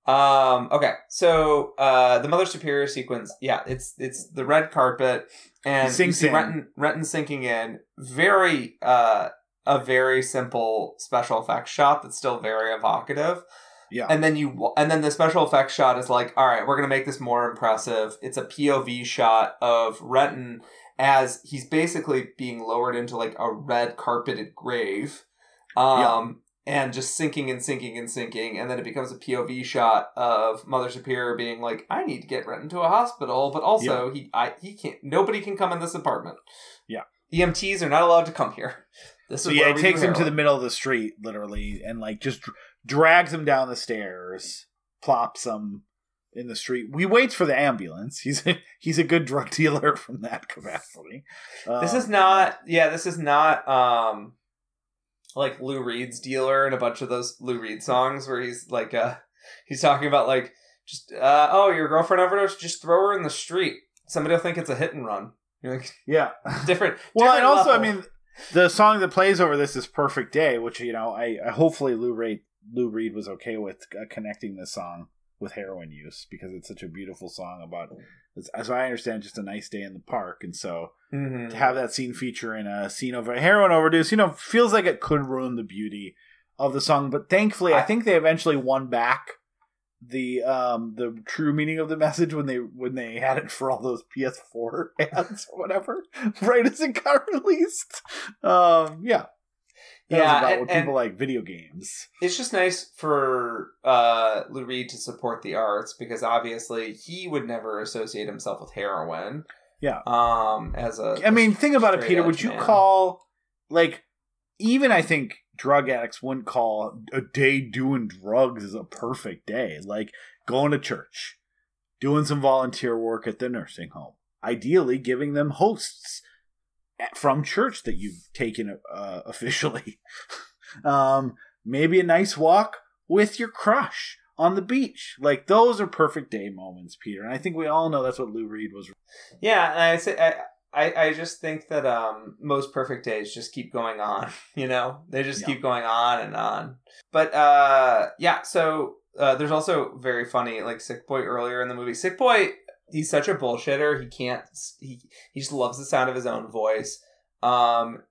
Um. Okay. So, uh, the Mother Superior sequence. Yeah, it's it's the red carpet, and you see Renton, Renton sinking in. Very, uh, a very simple special effects shot that's still very evocative. Yeah. And then you and then the special effects shot is like, all right, we're gonna make this more impressive. It's a POV shot of Renton as he's basically being lowered into like a red carpeted grave. Um yeah. and just sinking and sinking and sinking, and then it becomes a POV shot of Mother Superior being like, I need to get Renton to a hospital, but also yeah. he I he can't nobody can come in this apartment. Yeah. EMTs are not allowed to come here. [laughs] This so yeah, it takes him to the middle of the street, literally, and like just drags him down the stairs, plops him in the street. We wait for the ambulance. He's a, he's a good drug dealer [laughs] from that capacity. This um, is not yeah, this is not um like Lou Reed's dealer and a bunch of those Lou Reed songs where he's like uh he's talking about like just uh oh your girlfriend overdosed, just throw her in the street. Somebody will think it's a hit and run. You're like yeah, [laughs] different. [laughs] well, different and also level. I mean the song that plays over this is "Perfect Day," which you know I, I hopefully Lou Reed Lou Reed was okay with uh, connecting this song with heroin use because it's such a beautiful song about, as I understand, just a nice day in the park. And so mm-hmm. to have that scene feature in a scene of a heroin overdose, you know, feels like it could ruin the beauty of the song. But thankfully, I think they eventually won back the um the true meaning of the message when they when they had it for all those PS4 [laughs] ads or whatever [laughs] right as it got [laughs] released um yeah That Yeah, about and- what people like video games. It's just nice for uh, Lou Reed to support the arts because obviously he would never associate himself with heroin. Yeah. Um, as a, I mean, think about it, Peter. Would you man. call like even I think drug addicts wouldn't call a day doing drugs is a perfect day. Like going to church, doing some volunteer work at the nursing home, ideally giving them hosts from church that you've taken uh, [laughs] officially. um, maybe a nice walk with your crush on the beach. Like those are perfect day moments, Peter. And I think we all know that's what Lou Reed was. Yeah, and I say I, I I just think that um most perfect days just keep going on. [laughs] You know, they just Yeah. keep going on and on. But uh, yeah. So uh, there's also very funny like Sick Boy earlier in the movie. Sick Boy, he's such a bullshitter. He can't. He he just loves the sound of his own voice. Um,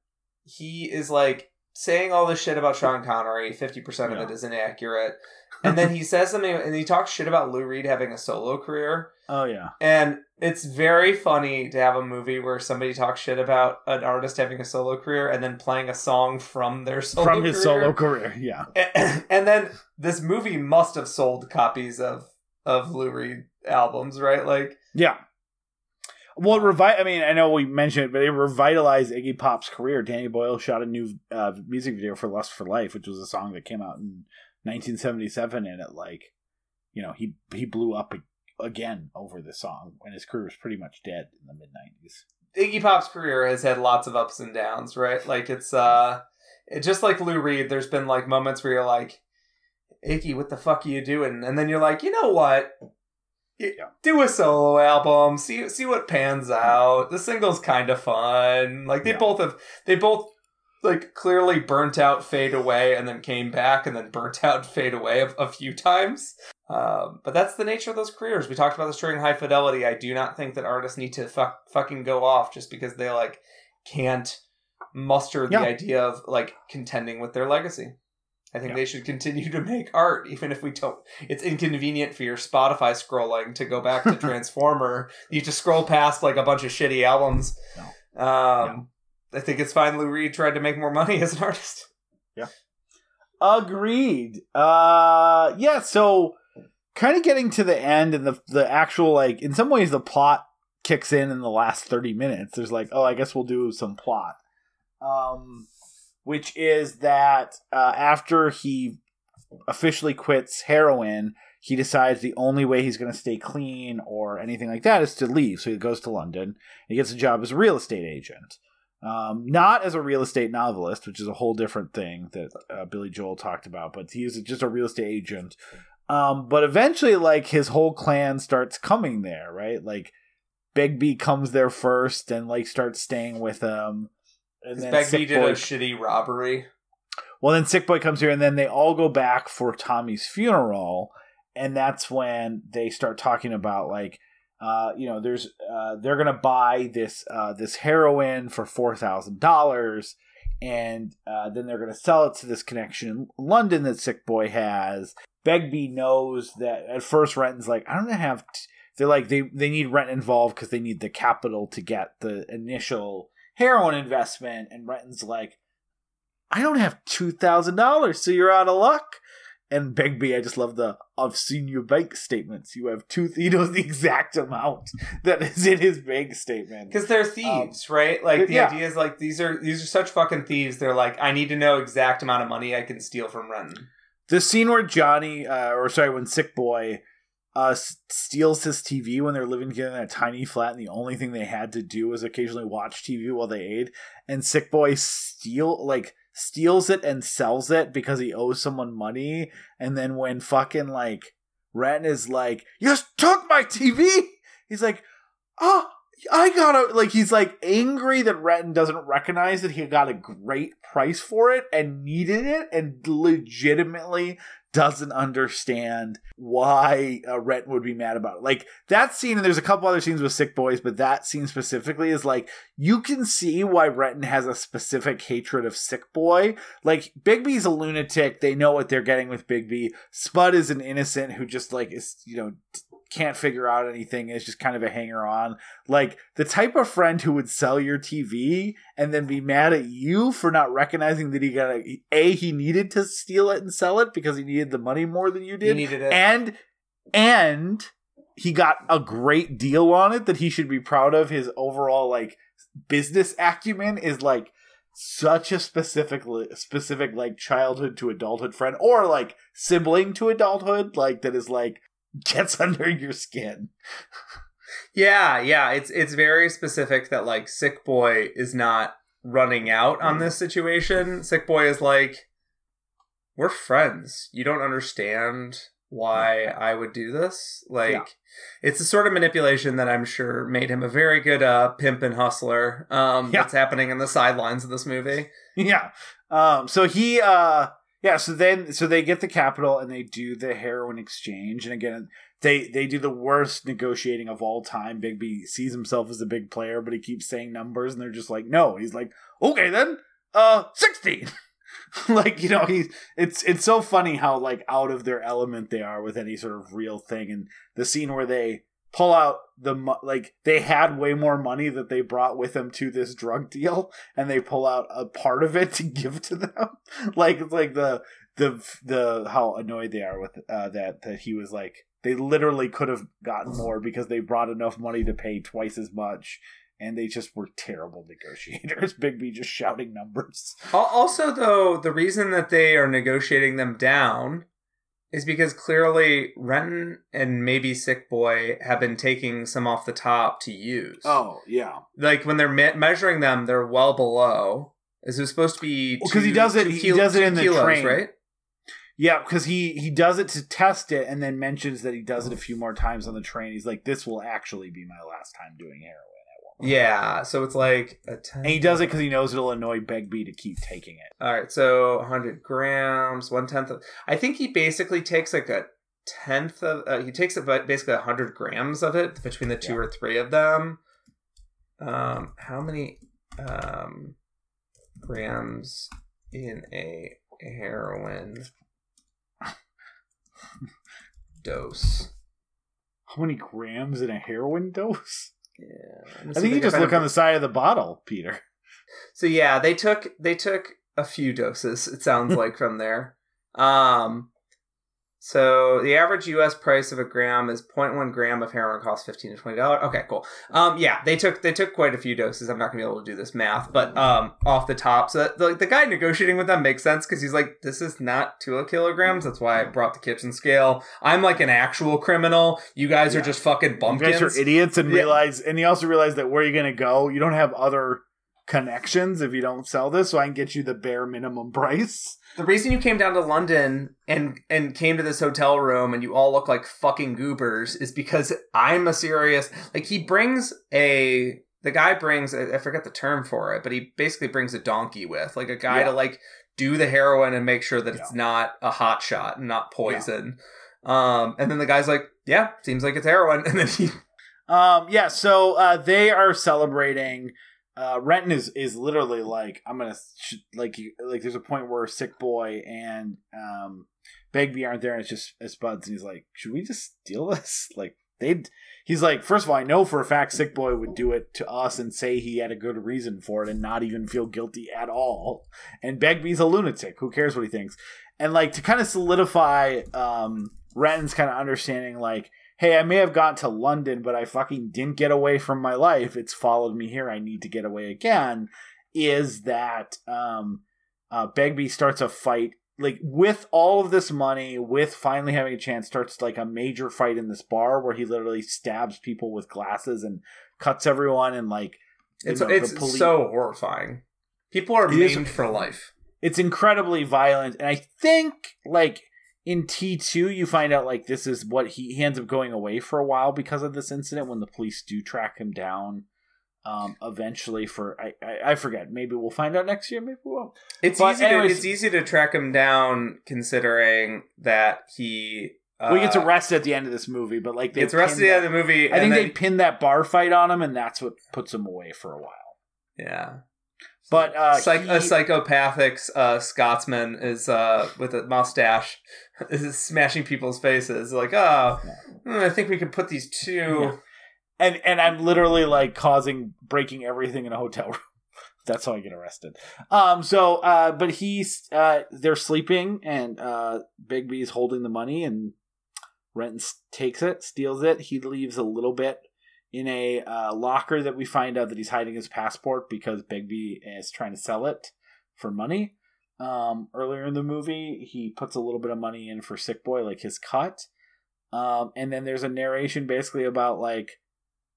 he is like saying all this shit about Sean Connery. Fifty percent of Yeah. it is inaccurate. And then he [laughs] says something, and he talks shit about Lou Reed having a solo career. Oh yeah. And it's very funny to have a movie where somebody talks shit about an artist having a solo career and then playing a song from their [laughs] solo from his career. solo career. Yeah, And, and then this movie must have sold copies of of Lou Reed albums, right? Like, yeah. Well, revi- I mean, I know we mentioned it, but it revitalized Iggy Pop's career. Danny Boyle shot a new uh, music video for "Lust for Life," which was a song that came out in 1977, and it like, you know, he he blew up again over the song, and his career was pretty much dead in the mid 90s. Iggy Pop's career has had lots of ups and downs, right? Like it's uh it, just like Lou Reed, there's been like moments where you're like, Iggy, what the fuck are you doing? And then you're like, you know what? Yeah. Do a solo album, see see what pans out. The single's kind of fun. Like they Yeah. both have they both like clearly burnt out, fade away, and then came back, and then burnt [laughs] out, fade away a, a few times. Um, but that's the nature of those careers. We talked about this during High Fidelity. I do not think that artists need to fuck, fucking go off just because they like can't muster the idea of like contending with their legacy. I think Yeah. they should continue to make art, even if we don't. It's inconvenient for your Spotify scrolling to go back to [laughs] Transformer. You just scroll past like a bunch of shitty albums. Um, I think it's fine. Lou Reed tried to make more money [laughs] as an artist. Yeah. Agreed. Uh, yeah. So, kind of getting to the end and the the actual like, in some ways, the plot kicks in in the last thirty minutes. There's like, oh, I guess we'll do some plot. Um, which is that uh, after he officially quits heroin, he decides the only way he's going to stay clean or anything like that is to leave. So he goes to London. He gets a job as a real estate agent. Um, not as a real estate novelist, which is a whole different thing that uh, Billy Joel talked about, but he is just a real estate agent. Um, but eventually, like his whole clan starts coming there, right? Like Begbie comes there first and like starts staying with him. And then Begbie Sick did Boy- a shitty robbery. well, then Sick Boy comes here, and then they all go back for Tommy's funeral, and that's when they start talking about like, uh, you know, there's uh, they're gonna buy this uh, this heroin for four thousand dollars, and uh, then they're gonna sell it to this connection in London that Sick Boy has. Begbie knows that at first Renton's like, I don't have. T-. They're like they they need Renton involved because they need the capital to get the initial heroin investment, and Renton's like. I don't have two thousand dollars, so you're out of luck. And Begbie, I just love the I've seen your bank statements. You have two he knows [laughs] the exact amount that is in his bank statement. Because they're thieves, right? Like the Um, yeah. idea is like these are these are such fucking thieves. They're like, I need to know exact amount of money I can steal from Renton. The scene where Johnny, uh, or sorry, when Sick Boy uh, steals his TV when they're living together in a tiny flat, and the only thing they had to do was occasionally watch TV while they ate, and Sick Boy steal like steals it and sells it because he owes someone money, and then when fucking like Ren is like, "You just took my TV," he's like, "Oh." I gotta like he's like angry that Renton doesn't recognize that he got a great price for it and needed it and legitimately doesn't understand why uh, Renton would be mad about it. Like that scene, and there's a couple other scenes with sick boys, but that scene specifically is like you can see why Renton has a specific hatred of sick boy. Like Begbie's a lunatic; they know what they're getting with Begbie. Spud is an innocent who just like is you know can't figure out anything is just kind of a hanger on. Like the type of friend who would sell your TV and then be mad at you for not recognizing that he got a, a he needed to steal it and sell it because he needed the money more than you did, needed it. and and he got a great deal on it that he should be proud of. His overall like business acumen is like such a specific specific like childhood to adulthood friend or like sibling to adulthood like that is like gets [laughs] under your skin. Yeah, yeah, it's it's very specific that like Sick Boy is not running out on this situation. Sick Boy is like we're friends. You don't understand why I would do this. Like Yeah. it's the sort of manipulation that I'm sure made him a very good uh pimp and hustler. Um Yeah. that's happening in the sidelines of this movie. [laughs] yeah. Um so he uh yeah, so then so they get the capital and they do the heroin exchange and again they they do the worst negotiating of all time. Begbie sees himself as a big player, but he keeps saying numbers and they're just like, "No." He's like, "Okay then. Uh 16." [laughs] like, you know, he's it's it's so funny how like out of their element they are with any sort of real thing and the scene where they pull out the like they had way more money that they brought with them to this drug deal [laughs] and they pull out a part of it to give to them. [laughs] Like it's like the the the how annoyed they are with uh that that he was like they literally could have gotten more because they brought enough money to pay twice as much and they just were terrible [laughs] negotiators. Begbie just shouting numbers. Also, though, the reason that they are negotiating them down is because clearly Renton and maybe Sick Boy have been taking some off the top to use. oh yeah like when they're me- measuring them, they're well below. Is it supposed to be? Well, 'cause he does it- he kil- does it in the kilos, train. right? Yeah, because he he does it to test it, and then mentions that he does it a few more times on the train. He's like, "This will actually be my last time doing heroin." At one point. Yeah. So it's like a ten. and he does it because he knows it'll annoy Begbie to keep taking it. All right. So 100 grams, one tenth of. I think he basically takes like a tenth of. Uh, he takes about basically 100 grams of it between the two Yeah. or three of them. Um, how many um grams in a heroin [laughs] dose? How many grams in a heroin dose? Yeah. I think you just look on the side of the bottle, Peter. [laughs] So yeah, they took they took a few doses. It sounds [laughs] like from there. Um, so the average U.S. price of a gram is 0.1 gram of heroin costs fifteen to twenty dollars. Okay, cool. Um, yeah, they took they took quite a few doses. I'm not gonna be able to do this math, but um, off the top, so the the guy negotiating with them makes sense because he's like, this is not two kilograms. That's why I brought the kitchen scale. I'm like an actual criminal. You guys are just fucking You bumpkins. guys are idiots and Yeah. realize, and you also realize that where you're gonna go, you don't have other connections if you don't sell this, so I can get you the bare minimum [laughs] price. The reason you came down to London and and came to this hotel room and you all look like fucking goobers is because I'm a serious like he brings a the guy brings I forget the term for it, but he basically brings a donkey with like a guy Yeah. to like do the heroin and make sure that it's not a hot shot and not poison. Um and then the guy's like, "Yeah, seems like it's heroin." [laughs] And then he Um, yeah, so uh, they are celebrating. Uh, Renton is is literally like, I'm gonna sh- like like. There's a point where Sick Boy and um, Begbie aren't there, and it's just it's Buds, and he's like, should we just steal this? [laughs] Like they, he's like, first of all, I know for a fact Sick Boy would do it to us and say he had a good reason for it and not even feel guilty at all. And Begbie's a lunatic. Who cares what he thinks? And like to kind of solidify um, Renton's kind of understanding, like hey, I may have gotten to London, but I fucking didn't get away from my life. It's followed me here. I need to get away again. Is that um, uh, Begbie starts a fight like with all of this money, with finally having a chance, starts like a major fight in this bar where he literally stabs people with glasses and cuts everyone and like it's know, it's so horrifying. People are maimed for life. it's incredibly violent and i think like in t2 you find out like this is what he, he ends up going away for a while because of this incident when the police do track him down um eventually for i i, I forget maybe we'll find out next year maybe we won't It's But easy. anyways- to, it's easy to track him down, considering that he uh, well, he gets arrested at the end of this movie but like they gets arrested at the end of the movie. i think and they then, pin that bar fight on him and that's what puts him away for a while yeah. But uh, Psych- he- a psychopathic uh, Scotsman is uh, with a mustache [laughs] is smashing people's faces. Like, oh, hmm, I think we could put these two. Yeah. and and I'm literally like causing breaking everything in a hotel [laughs] room. That's how I get arrested. Um. So, uh, but he's uh, they're sleeping, and uh, Begbie's holding the money, and Renton takes it, steals it. He leaves a little bit in a uh, locker that we find out that he's hiding his passport because Begbie is trying to sell it for money. Um, earlier in the movie, he puts a little bit of money in for Sick Boy, like his cut. Um, and then there's a narration basically about like,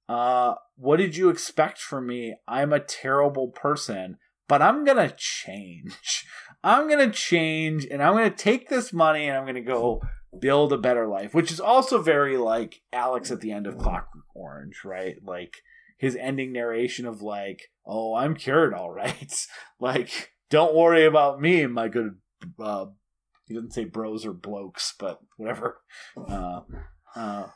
uh, what did you expect from me? I'm a terrible person, but I'm gonna change. [laughs] I'm gonna change, and I'm gonna take this money and I'm gonna go build a better life, which is also very like Alex at the end of Clockwork Orange, right? Like his ending narration of like, "Oh, I'm cured, all right. [laughs] like, don't worry about me, my good." Uh, he doesn't say bros or blokes, but whatever. [laughs] Uh, uh,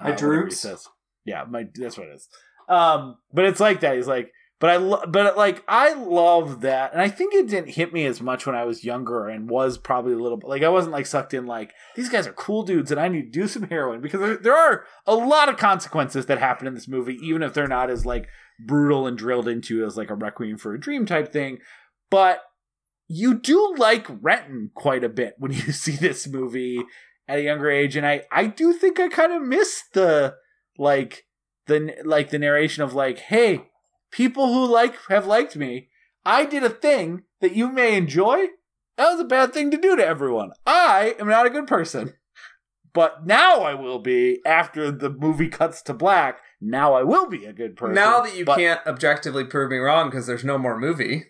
My droogs? says. Yeah, my that's what it is. Um, but it's like that. He's like, but I, lo- but like I love that, and I think it didn't hit me as much when I was younger, and was probably a little bit like I wasn't like sucked in like these guys are cool dudes, and I need to do some [laughs] heroin because there, there are a lot of consequences that happen in this movie, even if they're not as like brutal and drilled into as like a Requiem for a Dream type thing, but you do like Renton quite a bit when [laughs] you see this movie at a younger age, and I I do think I kind of miss the like the like the narration of like, hey, people who like have liked me, I did a thing that you may enjoy. That was a bad thing to do to everyone. I am not a good person. But now I will be after the movie cuts to black. Now I will be a good person. Now that you but, can't objectively prove me wrong because there's no more movie,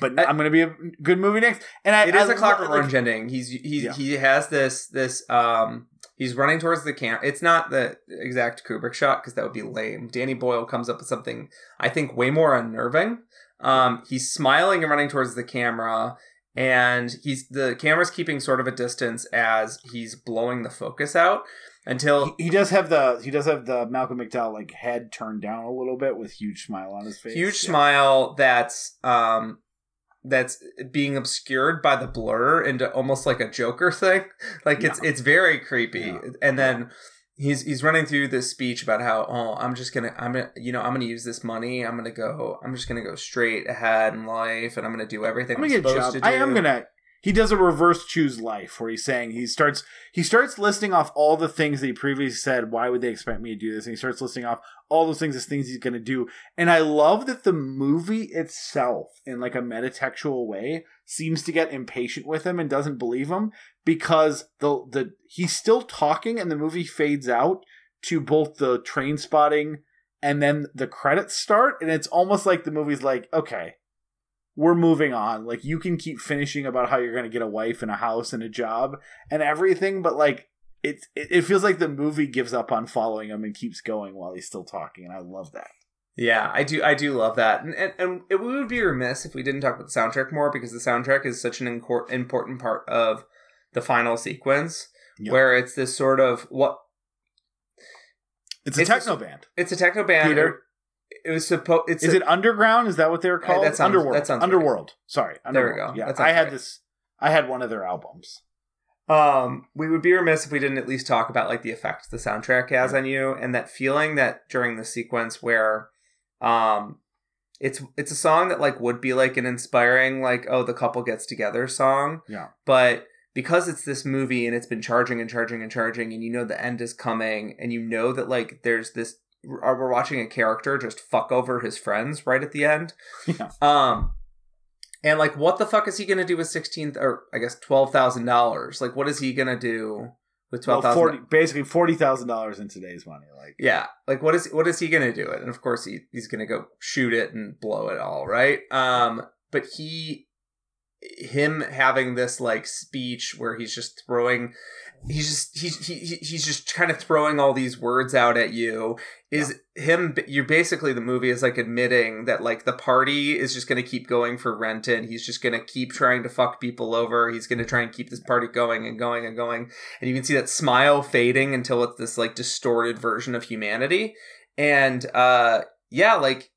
but I'm going to be a good movie next. And I, it is I a Clockwork like- Orange ending. He's he's Yeah. he has this this um he's running towards the camp. It's not the exact Kubrick shot because that would be lame. Danny Boyle comes up with something I think way more unnerving. Um, he's smiling and running towards the camera, and he's the camera's keeping sort of a distance as he's blowing the focus out until He, he does have the he does have the Malcolm McDowell like head turned down a little bit with huge smile on his face. huge Yeah. smile that's um that's being obscured by the blur into almost like a joker thing [laughs] like it's it's very creepy Yeah. and then he's he's running through this speech about how oh i'm just gonna i'm gonna you know i'm gonna use this money i'm gonna go i'm just gonna go straight ahead in life and i'm gonna do everything I'm i'm, gonna get a supposed job. to do I am gonna. He does a reverse choose life where he's saying he starts he starts listing off all the things that he previously said. Why would they expect me to do this? And he starts listing off all those things as things he's gonna do. And I love that the movie itself, in like a metatextual way, seems to get impatient with him and doesn't believe him because the the he's still talking and the movie fades out to both the Trainspotting and then the credits start and it's almost like the movie's like okay we're moving on. Like you can keep finishing about how you're going to get a wife and a house and a job and everything, but like it, it it feels like the movie gives up on following him and keeps going while he's still talking, and I love that. Yeah, I do. I do love that, and and, and it, we would be remiss if we didn't talk about the soundtrack more because the soundtrack is such an incor- important part of the final sequence, Yeah. where it's this sort of what It's a It's techno just- band. it's a techno band. Peter? It was supposed. It's Is a- it underground? Is that what they were called? that sounds- Underworld. that sounds right. Underworld. Sorry. There we go. Yeah, I had right. this. I had one of their albums. Um, we would be remiss if we didn't at least talk about like the effect the soundtrack has on you and that feeling that during the sequence where, um, it's it's a song that like would be like an inspiring like oh the couple gets together song Yeah. but because it's this movie and it's been charging and charging and charging and you know the end is coming and you know that like there's this we're we're watching a character just fuck over his friends right at the end. [laughs] Yeah. um and like what the fuck is he gonna do with sixteen or I guess twelve thousand dollars? Like what is he gonna do with Well, twelve thousand 40, basically forty thousand dollars in today's money. Like. Yeah like what is what is he gonna do it? And of course he he's gonna go shoot it and blow it all right? Um but he him having this like speech where he's just throwing he's just he's he, he- he's just kind of throwing all these words out at you. Is him you're basically the movie is like admitting that like the party is just going to keep going for renton he's just going to keep trying to fuck people over. He's going to try and keep this party going and going and going. And you can see that smile fading until it's this like distorted version of humanity. And uh yeah like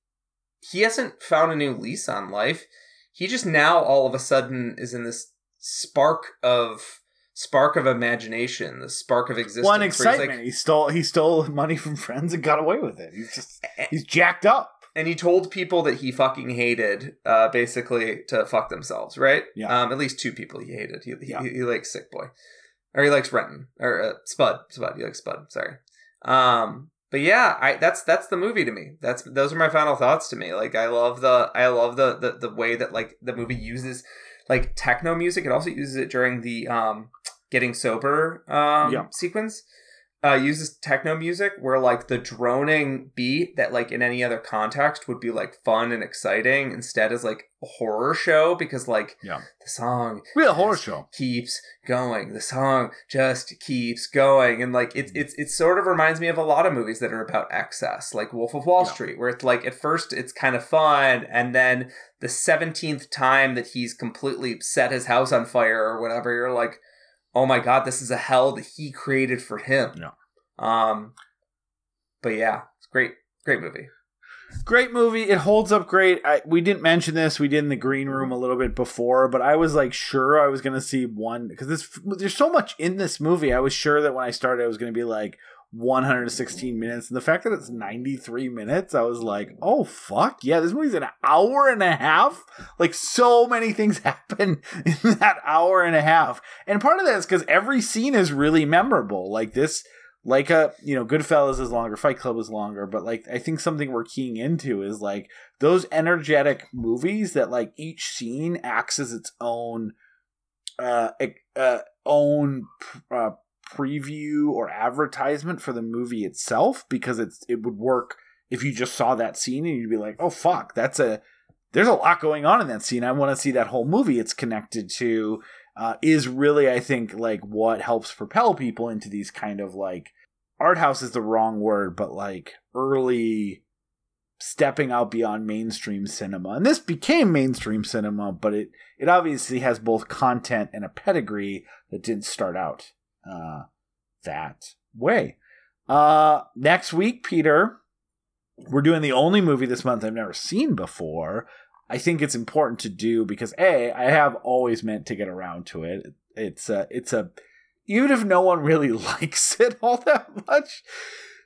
he hasn't found a new lease on life. He just now all of a sudden is in this spark of spark of imagination, the spark of existence. One excitement. like- he stole he stole money from friends and got away with it. He's just he's jacked up. and he told people that he fucking hated, uh, basically to fuck themselves, right? Yeah. Um, at least two people he hated. He he, Yeah. he, he likes Sick Boy, or he likes Renton, or uh, Spud. Spud. He likes Spud. Sorry. Um, but yeah, I that's that's the movie to me. That's those are my final thoughts to me. Like I love the I love the the, the way that like the movie uses like techno music. It also uses it during the um getting sober um Yeah. sequence uh, uses techno music where like the droning beat that like in any other context would be like fun and exciting instead is like a horror show because like Yeah. the song Real horror show. keeps going the song just keeps going and like it's it's it sort of reminds me of a lot of movies that are about excess like wolf of wall Yeah. street where it's like at first it's kind of fun and then the 17th time that he's completely set his house on fire or whatever you're like oh my god this is a hell that he created for him No. um but yeah it's great great movie Great movie. It holds up great. I, we didn't mention this. We did in the green room a little bit before, but I was like sure I was going to see one because this there's so much in this movie. I was sure that when I started, I was going to be like 116 minutes, and the fact that it's 93 minutes, I was like, oh fuck yeah, this movie's an hour and a half. Like so many things [laughs] happen in that hour and a half, and part of that is because every scene is really memorable. Like this like a you know goodfellas is longer fight club is longer but like i think something we're keying into is like those energetic movies that like each scene acts as its own uh, uh own uh, preview or advertisement for the movie itself because it's it would work if you just saw that scene and you'd be like oh fuck that's a there's a lot going on in that scene i want to see that whole movie it's connected to uh, is really I think like what helps propel people into these kind of like art house is the wrong word, but like early stepping out beyond mainstream cinema. And this became mainstream cinema, but it it obviously has both content and a pedigree that didn't start out uh, that way. Uh, next week, Peter, we're doing the only movie this month I've never seen before. I think it's important to do because a I have always meant to get around to it. It's a it's a even if no one really [laughs] likes it all that much,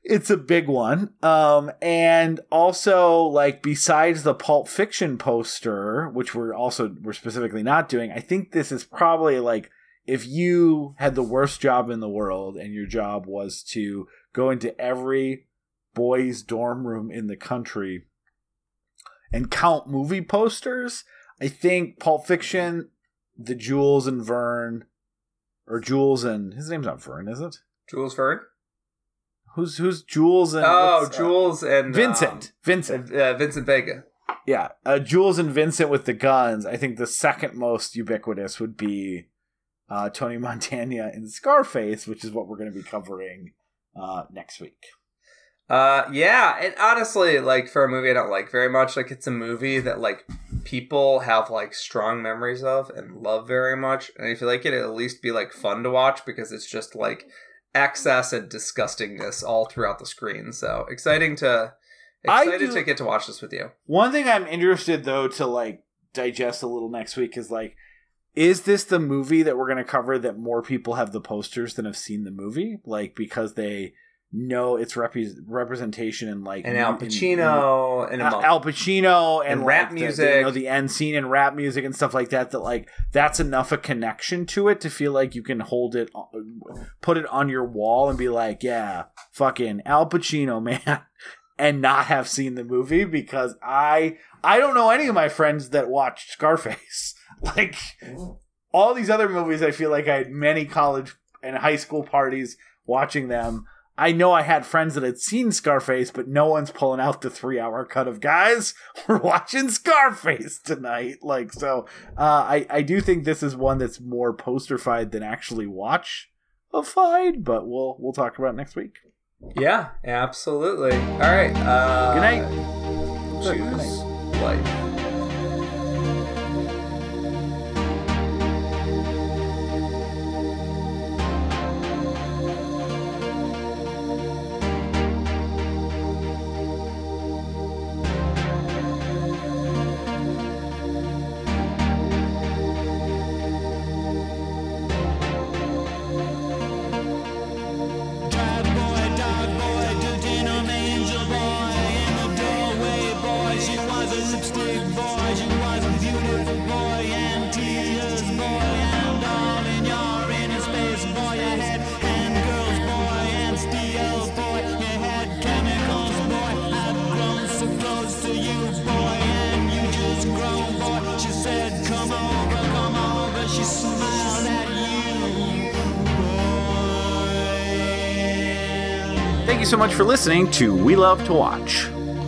it's a big one. Um, and also like besides the Pulp Fiction poster, which we're also we're specifically not doing, I think this is probably like if you had the worst job in the world and your job was to go into every boys' dorm room in the country and count movie posters, I think Pulp Fiction, the Jules and Vern, or Jules and his name's not Vern, is it? Jules Verne. Who's who's Jules and Oh, uh, Jules and Vincent, um, Vincent, uh, Vincent Vega. yeah, uh, Jules and Vincent with the guns. I think the second most ubiquitous would be uh, Tony [laughs] Montana in Scarface, which is what we're going to be covering uh, next week. Uh, yeah, and honestly, like for a movie I don't like very much, like it's a movie that like people have like strong memories of and love very much, and I feel like it'd at least be like fun to watch because it's just like excess and disgustingness all throughout the screen. So exciting to excited do- to get to watch this with you. One thing I'm interested though to like digest a little next week is like, is this the movie that we're going to cover that more people have the posters than have seen the movie? Like because they know its rep- representation in like And Al in- in- Pacino and, Al, Pacino and, And rap like, the- the, music. you know, the end scene and rap music and stuff like that. That like that's enough a connection to it to feel like you can hold it, uh, put it on your wall and be like, yeah, fucking Al Pacino, [laughs] man, and not have seen the movie because I I don't know any of my friends that watched Scarface. [laughs] like all these other movies, I feel like I had many college and high school parties watching them. I know I had friends that had seen Scarface, but no one's pulling out the three hour cut of guys. [laughs] We're watching Scarface tonight. Like so, uh, I I do think this is one that's more posterfied than actually watch-ified, but we'll we'll talk about it next week. Yeah, absolutely. All right. Uh, Good night. Good Choose night. life. For listening to We Love to Watch.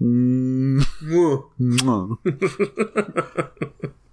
Mm. [laughs]